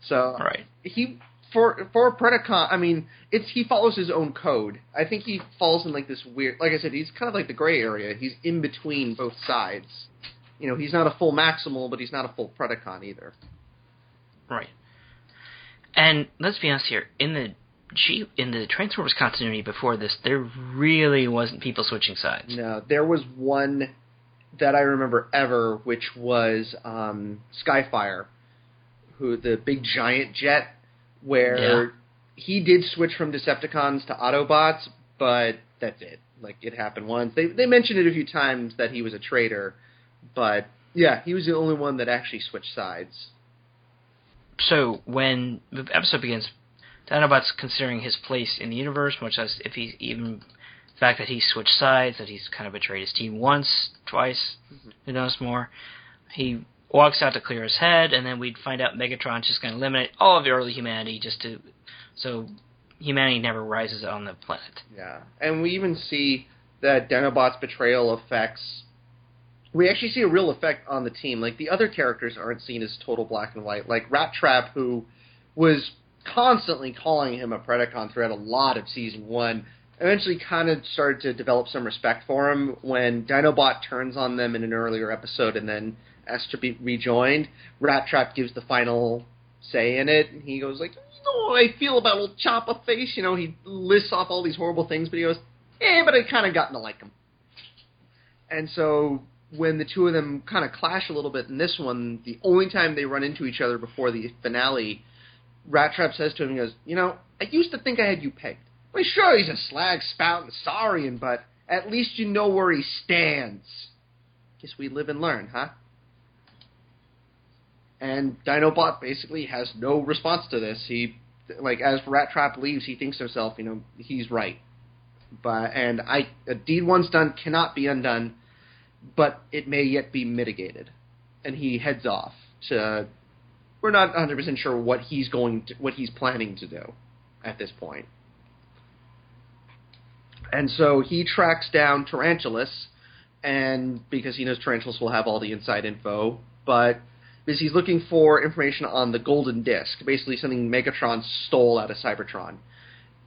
So Right. he for for Predacon, I mean, it's he follows his own code. I think he falls in like this weird, like I said, he's kind of like the gray area. He's in between both sides. You know, he's not a full Maximal, but he's not a full Predacon either. Right. And let's be honest here, in the G in the Transformers continuity before this, there really wasn't people switching sides. No, there was one that I remember ever, which was um, Skyfire, who the big giant jet, where Yeah. he did switch from Decepticons to Autobots, but that's it. Like it happened once. They they mentioned it a few times that he was a traitor, but Yeah, he was the only one that actually switched sides. So when the episode begins, Dinobot's considering his place in the universe, much as if he's even the fact that he switched sides, that he's kind of betrayed his team once, twice, mm-hmm. who knows more. He walks out to clear his head, and then we'd find out Megatron's just going to eliminate all of the early humanity just to so humanity never rises on the planet. Yeah, and we even see that Dinobot's betrayal affects. We actually see a real effect on the team. Like the other characters aren't seen as total black and white. Like Rattrap, who was constantly calling him a Predacon throughout a lot of season one, eventually kind of started to develop some respect for him when Dinobot turns on them in an earlier episode and then asks to be rejoined. Rattrap gives the final say in it, and he goes like, "You know how I feel about old Chopper Face." You know, he lists off all these horrible things, but he goes, "Eh, but I kind of gotten to like him." And so when the two of them kind of clash a little bit in this one, the only time they run into each other before the finale, Rattrap says to him, he goes, "You know, I used to think I had you pegged. Well, sure, he's a slag spout and saurian, but at least you know where he stands. Guess we live and learn, huh?" And Dinobot basically has no response to this. He, like, as Rattrap leaves, he thinks to himself, you know, he's right. But and I, a deed once done cannot be undone, but it may yet be mitigated. And he heads off to. We're not 100 percent sure what he's going to, what he's planning to do, at this point. And so he tracks down Tarantulas, and because he knows Tarantulas will have all the inside info, but because he's looking for information on the golden disc, basically something Megatron stole out of Cybertron.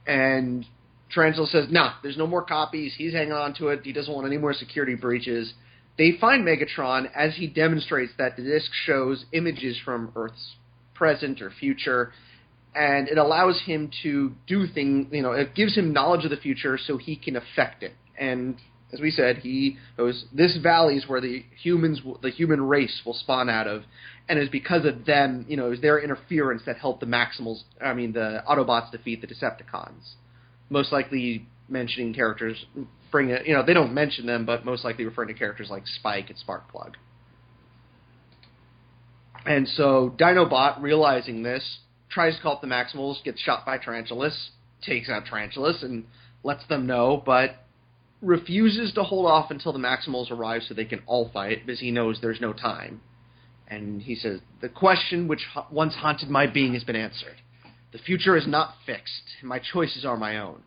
And Tarantula says, nah, there's no more copies. He's hanging on to it. He doesn't want any more security breaches. They find Megatron as he demonstrates that the disc shows images from Earth's present or future, and it allows him to do things, you know, it gives him knowledge of the future so he can affect it. And as we said, he goes, this valley is where the humans, the human race will spawn out of, and it's because of them, you know, it was their interference that helped the Maximals, I mean, the Autobots defeat the Decepticons. Most likely mentioning characters, bring it, you know, they don't mention them, but most likely referring to characters like Spike and Sparkplug. And so Dinobot, realizing this, tries to call up the Maximals, gets shot by Tarantulas, takes out Tarantulas, and lets them know, but refuses to hold off until the Maximals arrive so they can all fight because he knows there's no time. And he says, The question which once haunted my being has been answered. The future is not fixed, my choices are my own.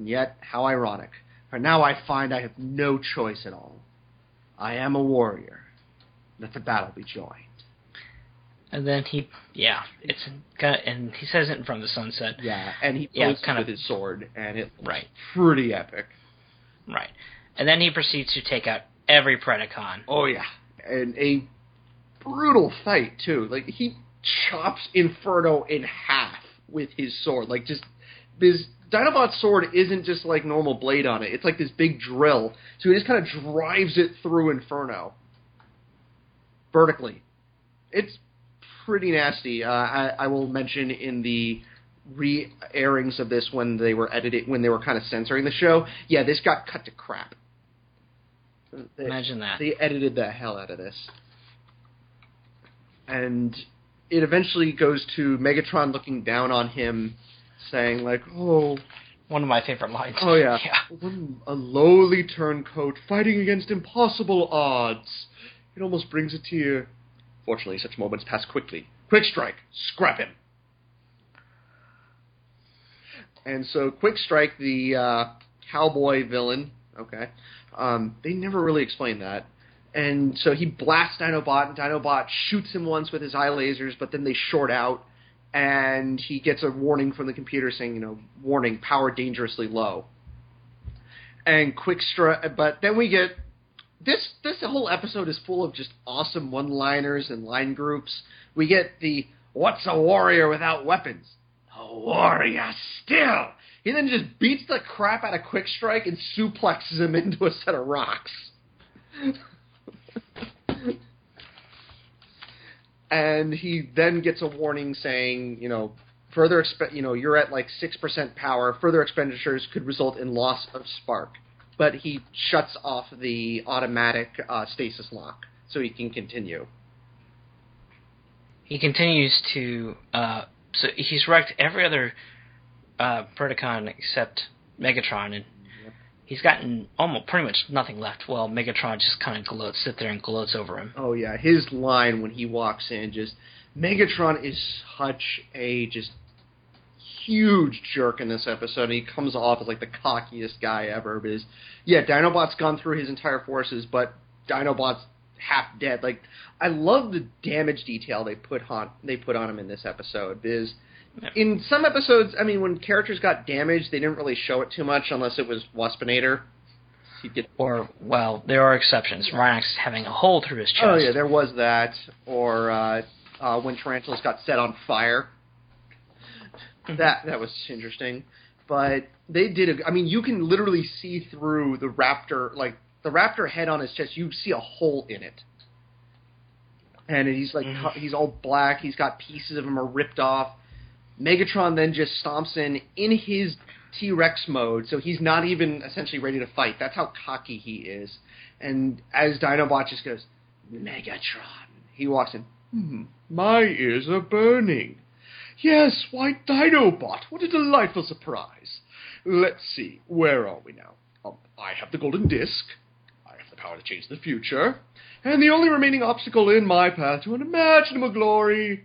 And yet, how ironic, for now I find I have no choice at all. I am a warrior. Let the battle be joined. And then he, yeah, it's kind of, and he says it in front of the sunset. Yeah, and he Yeah, kind of- with his sword, and it Right. pretty epic. Right. And then he proceeds to take out every Predacon. Oh yeah, and a brutal fight too. Like he chops Inferno in half with his sword. Like just this Dinobot's sword isn't just like normal blade on it. It's like this big drill. So he just kind of drives it through Inferno vertically. It's pretty nasty. Uh, I, I will mention in the re-airings of this when they were edited when they were kind of censoring the show. Yeah, this got cut to crap. They- Imagine that. they edited the hell out of this. And it eventually goes to Megatron looking down on him, saying like, "Oh, One of my favorite lines. oh yeah, yeah. A lowly turncoat fighting against impossible odds. It almost brings a tear. Fortunately, such moments pass quickly. Quickstrike, scrap him." And so, Quickstrike, the uh, cowboy villain, okay, um, they never really explain that. And so he blasts Dinobot, and Dinobot shoots him once with his eye lasers, but then they short out, and he gets a warning from the computer saying, you know, warning, power dangerously low. And Quickstrike, but then we get this. This whole episode is full of just awesome one-liners and line groups. We get the "What's a warrior without weapons?" A warrior still. He then just beats the crap out of Quickstrike and suplexes him into a set of rocks. and he then gets a warning saying, you know, further exp- you know, you're at like 6% power. Further expenditures could result in loss of spark. But he shuts off the automatic uh, stasis lock. so he can continue. He continues to. Uh, so he's wrecked every other uh, Predacon except Megatron, and he's gotten almost pretty much nothing left. Well, Megatron just kind of gloats, sit there and gloats over him. Oh yeah, his line when he walks in just Megatron is such a just huge jerk in this episode. He comes off as like the cockiest guy ever. Because yeah, Dinobot's gone through his entire forces, but Dinobot's half dead. Like I love the damage detail they put on they put on him in this episode. Because Yeah. in some episodes, I mean, when characters got damaged, they didn't really show it too much unless it was Waspinator. Or, well, there are exceptions. Rhinox having a hole through his chest. Oh yeah, there was that. Or uh, uh, when tarantulas got set on fire. That that was interesting. But they did. A, I mean, you can literally see through the raptor, like the raptor head on his chest. You see a hole in it, and he's like Mhm. he's all black. He's got pieces of him are ripped off. Megatron then just stomps in in his T Rex mode, so he's not even essentially ready to fight. That's how cocky he is. And as Dinobot just goes, Megatron, he walks in. Hmm, my ears are burning. Yes, why Dinobot? What a delightful surprise. Let's see, where are we now? Um, I have the golden disc. I have the power to change the future. And the only remaining obstacle in my path to unimaginable glory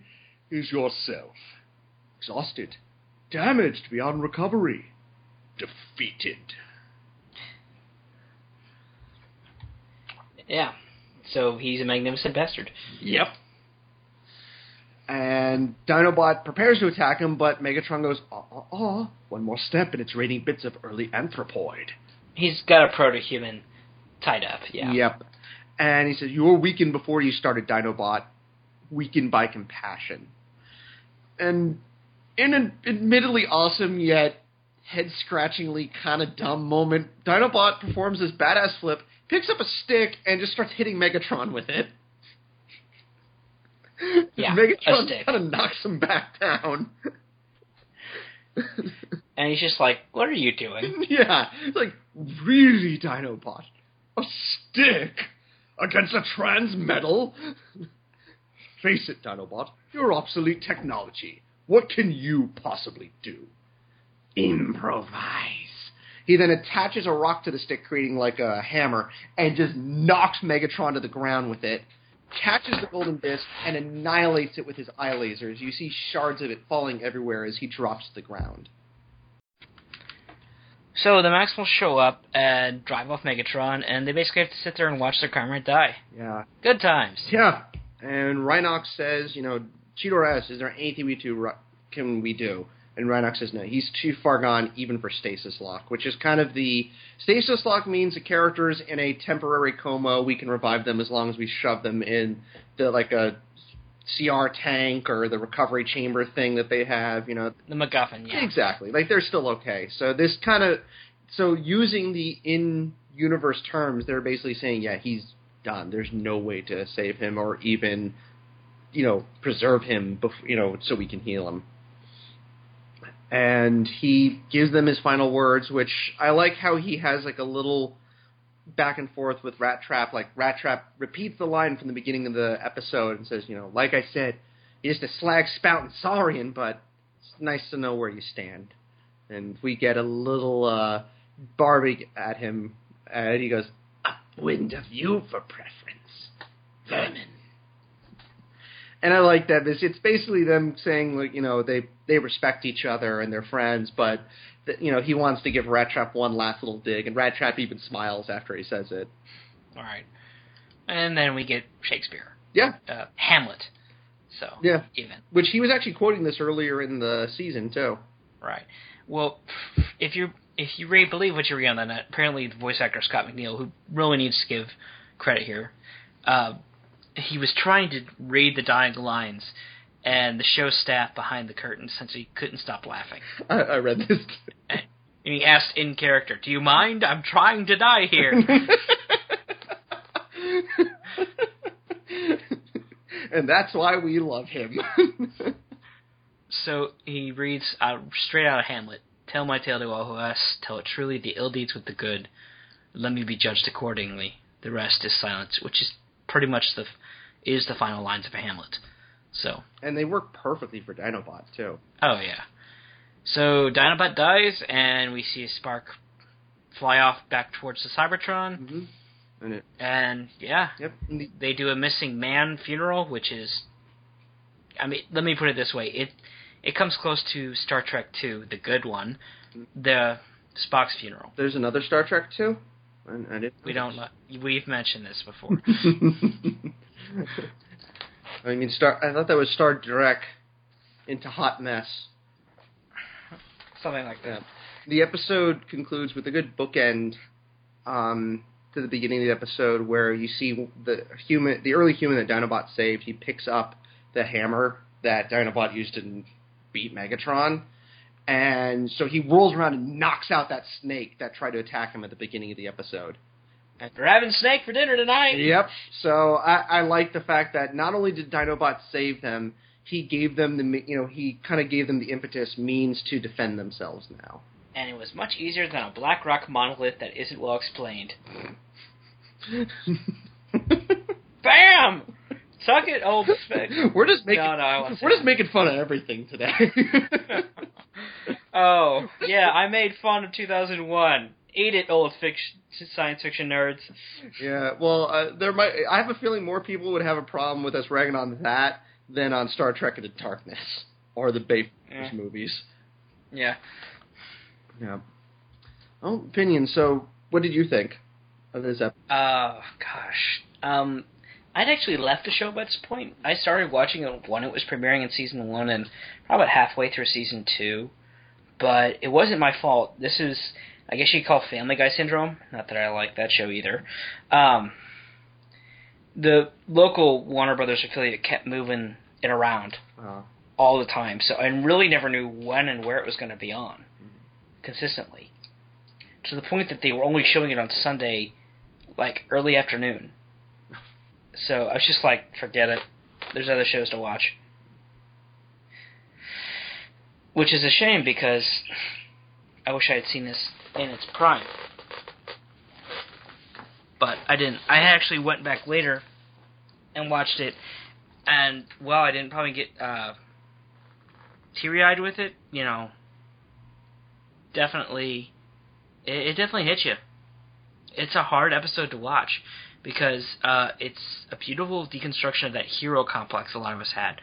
is yourself. Exhausted, damaged beyond recovery, defeated. Yeah. So he's a magnificent bastard. Yep. And Dinobot prepares to attack him, but Megatron goes, uh, uh, uh, one more step and it's raining bits of early anthropoid. He's got a proto-human tied up. Yeah. Yep. And he says, You were weakened before you started Dinobot, weakened by compassion. And in an admittedly awesome yet head scratchingly kind of dumb moment, Dinobot performs this badass flip, picks up a stick, and just starts hitting Megatron with it. Yeah, Megatron kind of knocks him back down. And he's just like, "What are you doing?" yeah, like really, Dinobot, a stick against a Transmetal. Face it, Dinobot, you're obsolete technology. What can you possibly do? Improvise. He then attaches a rock to the stick, creating like a hammer, and just knocks Megatron to the ground with it. Catches the golden disc and annihilates it with his eye lasers. You see shards of it falling everywhere as he drops to the ground. So the Maximals show up and drive off Megatron, and they basically have to sit there and watch their comrade die. Yeah, Good times. Yeah, and Rhinox says, you know, Cheetor asks, is there anything we do, can we do? And Rhinox says no, he's too far gone even for stasis lock, which is kind of the stasis lock means the characters in a temporary coma, we can revive them as long as we shove them in the like a CR tank or the recovery chamber thing that they have, you know, The MacGuffin, yeah. Exactly. Like they're still okay. So this kind of so using the in universe terms, they're basically saying, yeah, he's done. There's no way to save him or even you know preserve him, you know, so we can heal him. And he gives them his final words, which I like how he has like a little back and forth with Rattrap. Like Rattrap repeats the line from the beginning of the episode and says, you know, like I said, you're just a slag spouting saurian, but it's nice to know where you stand. And we get a little uh, Barbie at him, and he goes, "Upwind of you for preference, vermin." And I like that. This it's basically them saying, like, you know, they they respect each other and they're friends, but that, you know he wants to give Rattrap one last little dig, and Rattrap even smiles after he says it. All right. And then we get Shakespeare, Yeah, uh, Hamlet. So yeah. even Which he was actually quoting this earlier in the season too. right. Well, if you if you really believe what you read on the net, apparently the voice actor Scott McNeil, who really needs to give credit here, uh, he was trying to read the dying lines, and the show staff behind the curtain essentially couldn't stop laughing. I, I read this. And he asked in character, "Do you mind? I'm trying to die here." and that's why we love him. So he reads out straight out of Hamlet. Tell my tale to all who ask. Tell it truly. The ill deeds with the good. Let me be judged accordingly. The rest is silence, which is pretty much the is the final lines of Hamlet. So, And they work perfectly for Dinobot too. oh yeah. So Dinobot dies, and we see a spark fly off back towards the Cybertron, Mm-hmm. And it, and yeah, yep. they do a missing man funeral, which is, I mean, let me put it this way: it it comes close to Star Trek Two, the good one, the Spock's funeral. there's another Star Trek too. I, I didn't. We don't. We've mentioned this before. I mean, Star. I thought that was Star Trek into hot mess. Something like that. Yeah. The episode concludes with a good bookend um, to the beginning of the episode, where you see the human, the early human that Dinobot saved. He picks up the hammer that Dinobot used to beat Megatron, and so he rolls around and knocks out that snake that tried to attack him at the beginning of the episode. We're having snake for dinner tonight. Yep. So I, I like the fact that not only did Dinobot save them, he gave them the you know he kind of gave them the impetus means to defend themselves now. And it was much easier than a black rock monolith that isn't well explained. Bam! Suck it, old spec. we're just making No, no, I won't say we're just that. making fun of everything today. oh, yeah, I made fun of 2001. Eat it, old fiction, science fiction nerds. yeah. Well, uh, there might I have a feeling more people would have a problem with us ragging on that than on Star Trek Into Darkness or the Bay Yeah. movies. Yeah. Yeah. Oh, opinion. So, what did you think of this episode? Oh gosh. Um, I'd actually left the show by this point. I started watching it when it was premiering in season one, and probably halfway through season two. But it wasn't my fault. This is, I guess you'd call Family Guy syndrome. Not that I like that show either. Um, the local Warner Brothers affiliate kept moving it around Uh, all the time, so I really never knew when and where it was going to be on consistently. To the point that they were only showing it on Sunday, like early afternoon. So I was just like, forget it. There's other shows to watch. Which is a shame because I wish I had seen this in its prime. But I didn't. I actually went back later and watched it, and well, I didn't probably get uh, teary eyed with it. You know, definitely, it, it definitely hits you. It's a hard episode to watch because uh, it's a beautiful deconstruction of that hero complex a lot of us had.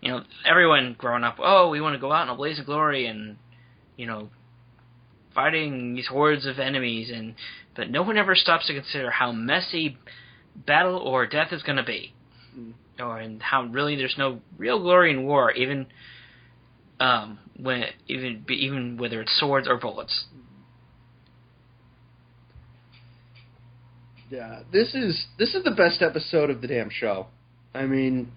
You know, everyone growing up, oh, we want to go out in a blaze of glory and, you know, fighting these hordes of enemies, and but no one ever stops to consider how messy battle or death is going to be, Mm. or and how really there's no real glory in war, even um, when even even whether it's swords or bullets. Yeah, this is this is the best episode of the damn show. I mean,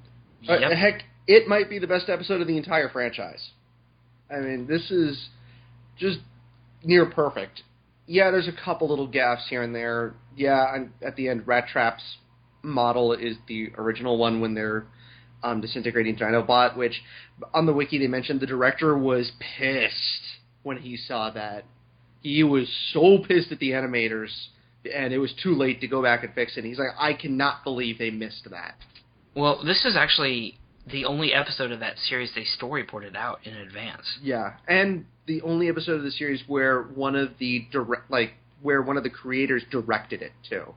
uh, heck, it might be the best episode of the entire franchise. I mean, this is just near perfect. Yeah, there's a couple little gaffes here and there. Yeah, and at the end, Rattrap's model is the original one when they're um, disintegrating Dinobot, which on the wiki they mentioned the director was pissed when he saw that. He was so pissed at the animators, and it was too late to go back and fix it. He's like, I cannot believe they missed that. Well, this is actually the only episode of that series they storyboarded out in advance. Yeah, and the only episode of the series where one of the direct, like, where one of the creators directed it too,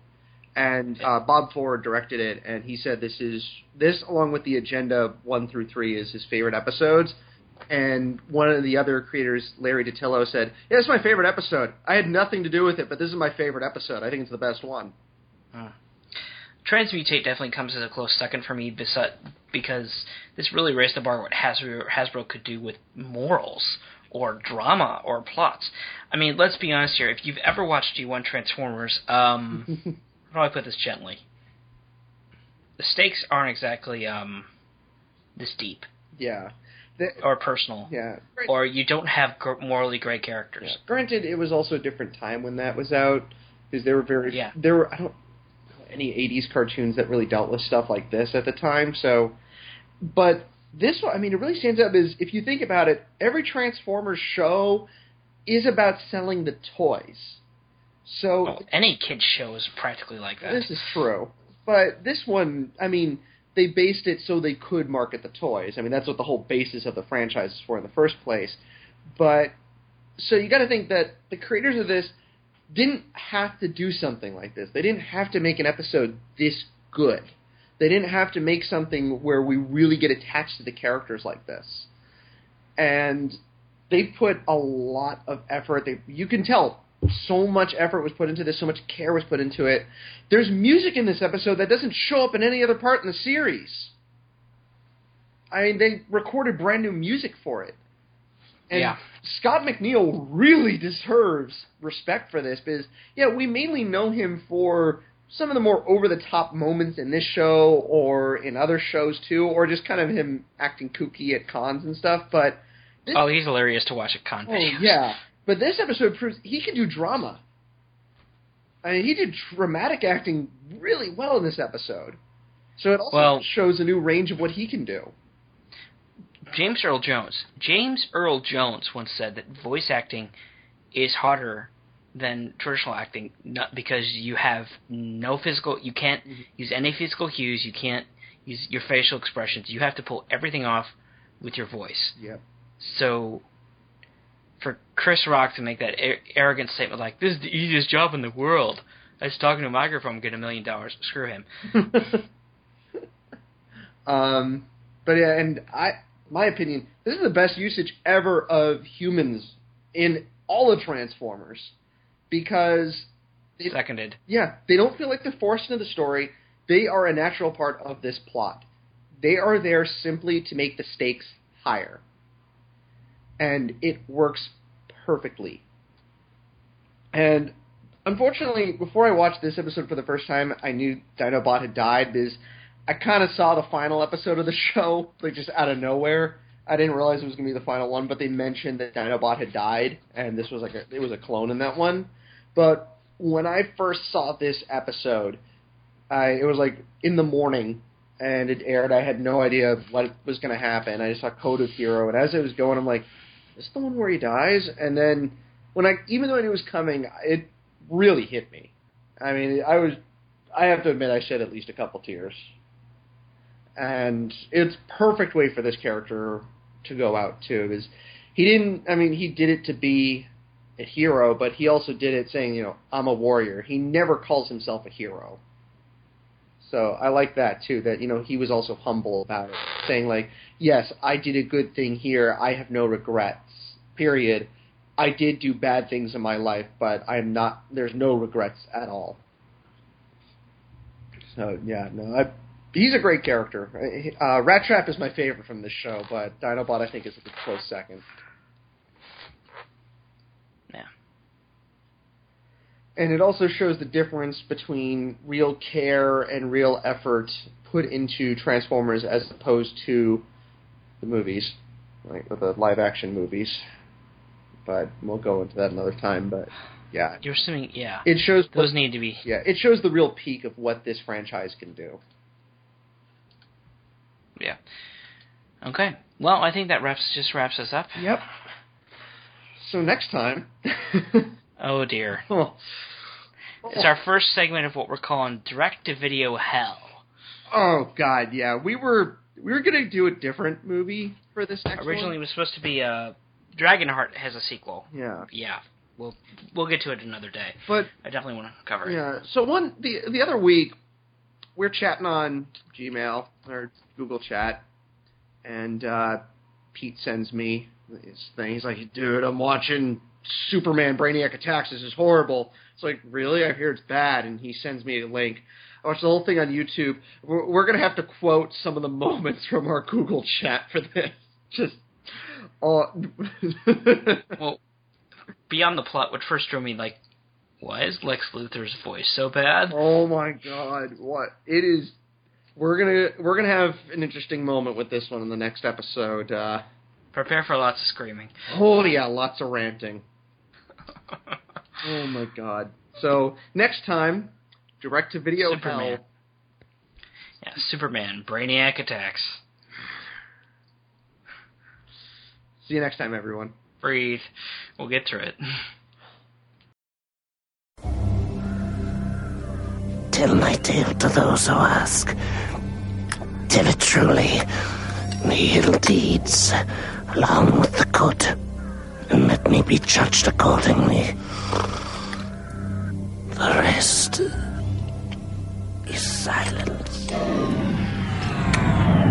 and uh, Bob Forward directed it, and he said this is this along with the agenda one through three is his favorite episodes. And one of the other creators, Larry DiTillo, said, "Yeah, it's my favorite episode. I had nothing to do with it, but this is my favorite episode. I think it's the best one." Transmutate definitely comes as a close second for me because this really raised the bar what Hasbro, Hasbro could do with morals or drama or plots. I mean, let's be honest here. If you've ever watched G1 Transformers, um, how do I put this gently? The stakes aren't exactly um, this deep Yeah, The- or personal, yeah. or you don't have gr- morally gray characters. Yeah. Granted, it was also a different time when that was out because there were very Yeah. there were I don't know any '80s cartoons that really dealt with stuff like this at the time. So, but this one, I mean, it really stands up is if you think about it, every Transformers show is about selling the toys. So Well, any kid show is practically like that. this is true. but this one, I mean, they based it so they could market the toys. I mean, that's what the whole basis of the franchise is for in the first place. But so you got to think that the creators of this didn't have to do something like this. They didn't have to make an episode this good. They didn't have to make something where we really get attached to the characters like this. And they put a lot of effort. They, you can tell so much effort was put into this, so much care was put into it. There's music in this episode that doesn't show up in any other part in the series. I mean, they recorded brand new music for it. And Yeah. Scott McNeil really deserves respect for this because, yeah, we mainly know him for some of the more over the top moments in this show or in other shows too, or just kind of him acting kooky at cons and stuff. But this, Oh, he's hilarious to watch at con oh, videos. yeah, but this episode proves he can do drama. I mean, he did dramatic acting really well in this episode. So it also Well- shows a new range of what he can do. James Earl Jones. James Earl Jones once said that voice acting is harder than traditional acting, not because you have no physical. You can't use any physical cues. You can't use your facial expressions. You have to pull everything off with your voice. Yep. So, for Chris Rock to make that ar- arrogant statement like "This is the easiest job in the world," I was talking to a microphone, get a million dollars. Screw him. um, but yeah, and I, my opinion, this is the best usage ever of humans in all of Transformers, because it, Seconded. yeah, they don't feel like they're forced into the story. They are a natural part of this plot. They are there simply to make the stakes higher, and it works perfectly. And unfortunately, before I watched this episode for the first time, I knew Dinobot had died because I kind of saw the final episode of the show, like just out of nowhere. I didn't realize it was going to be the final one, but they mentioned that Dinobot had died, and this was like a, it was a clone in that one. But when I first saw this episode, I it was like in the morning, and it aired. I had no idea what was going to happen. I just saw Code of Hero, and as it was going, I'm like, "Is this the one where he dies?" And then when I, even though I knew it was coming, it really hit me. I mean, I was, I have to admit, I shed at least a couple tears, and it's perfect way for this character to go out too, because he didn't. I mean, he did it to be a hero, but he also did it saying, you know, I'm a warrior. He never calls himself a hero. So I like that too. That you know he was also humble about it, saying like, "Yes, I did a good thing here. I have no regrets. Period. I did do bad things in my life, but I'm not. There's no regrets at all." So yeah, no, I, he's a great character. Uh, Rattrap is my favorite from this show, but Dinobot I think is a close second. And it also shows the difference between real care and real effort put into Transformers as opposed to the movies, right, or the live action movies. But we'll go into that another time. But yeah, You're assuming, yeah. it shows Those need to be. yeah, it shows the real peak of what this franchise can do. Yeah. Okay. Well, I think that wraps just wraps us up. Yep. So next time, Oh dear. oh, It's our first segment of what we're calling direct to video hell. oh god, yeah, we were we were gonna do a different movie for this next Originally, it was supposed to be uh, Dragonheart has a sequel. Yeah, Yeah, we'll we'll get to it another day. but I definitely want to cover it. Yeah. So one the the other week, we're chatting on Gmail or Google Chat, and uh, Pete sends me this thing. He's like, "Dude, I'm watching Superman Brainiac Attacks. This is horrible." It's like, really? I hear it's bad. And he sends me a link. I watched the whole thing on YouTube. We're, we're gonna have to quote some of the moments from our Google Chat for this. Just. Oh, Well, beyond the plot, what first drew me like, why is Lex Luthor's voice so bad? Oh my god, what it is we're gonna we're gonna have an interesting moment with this one in the next episode. Uh Prepare for lots of screaming. oh yeah, lots of ranting. Oh my god. So next time, direct to video Superman. hell. Yeah, Superman, Brainiac attacks. See you next time everyone. Breathe. We'll get through it. tell my tale to those who ask. Tell it truly, the ill deeds, along with the good, and let me be judged accordingly. The rest is silence.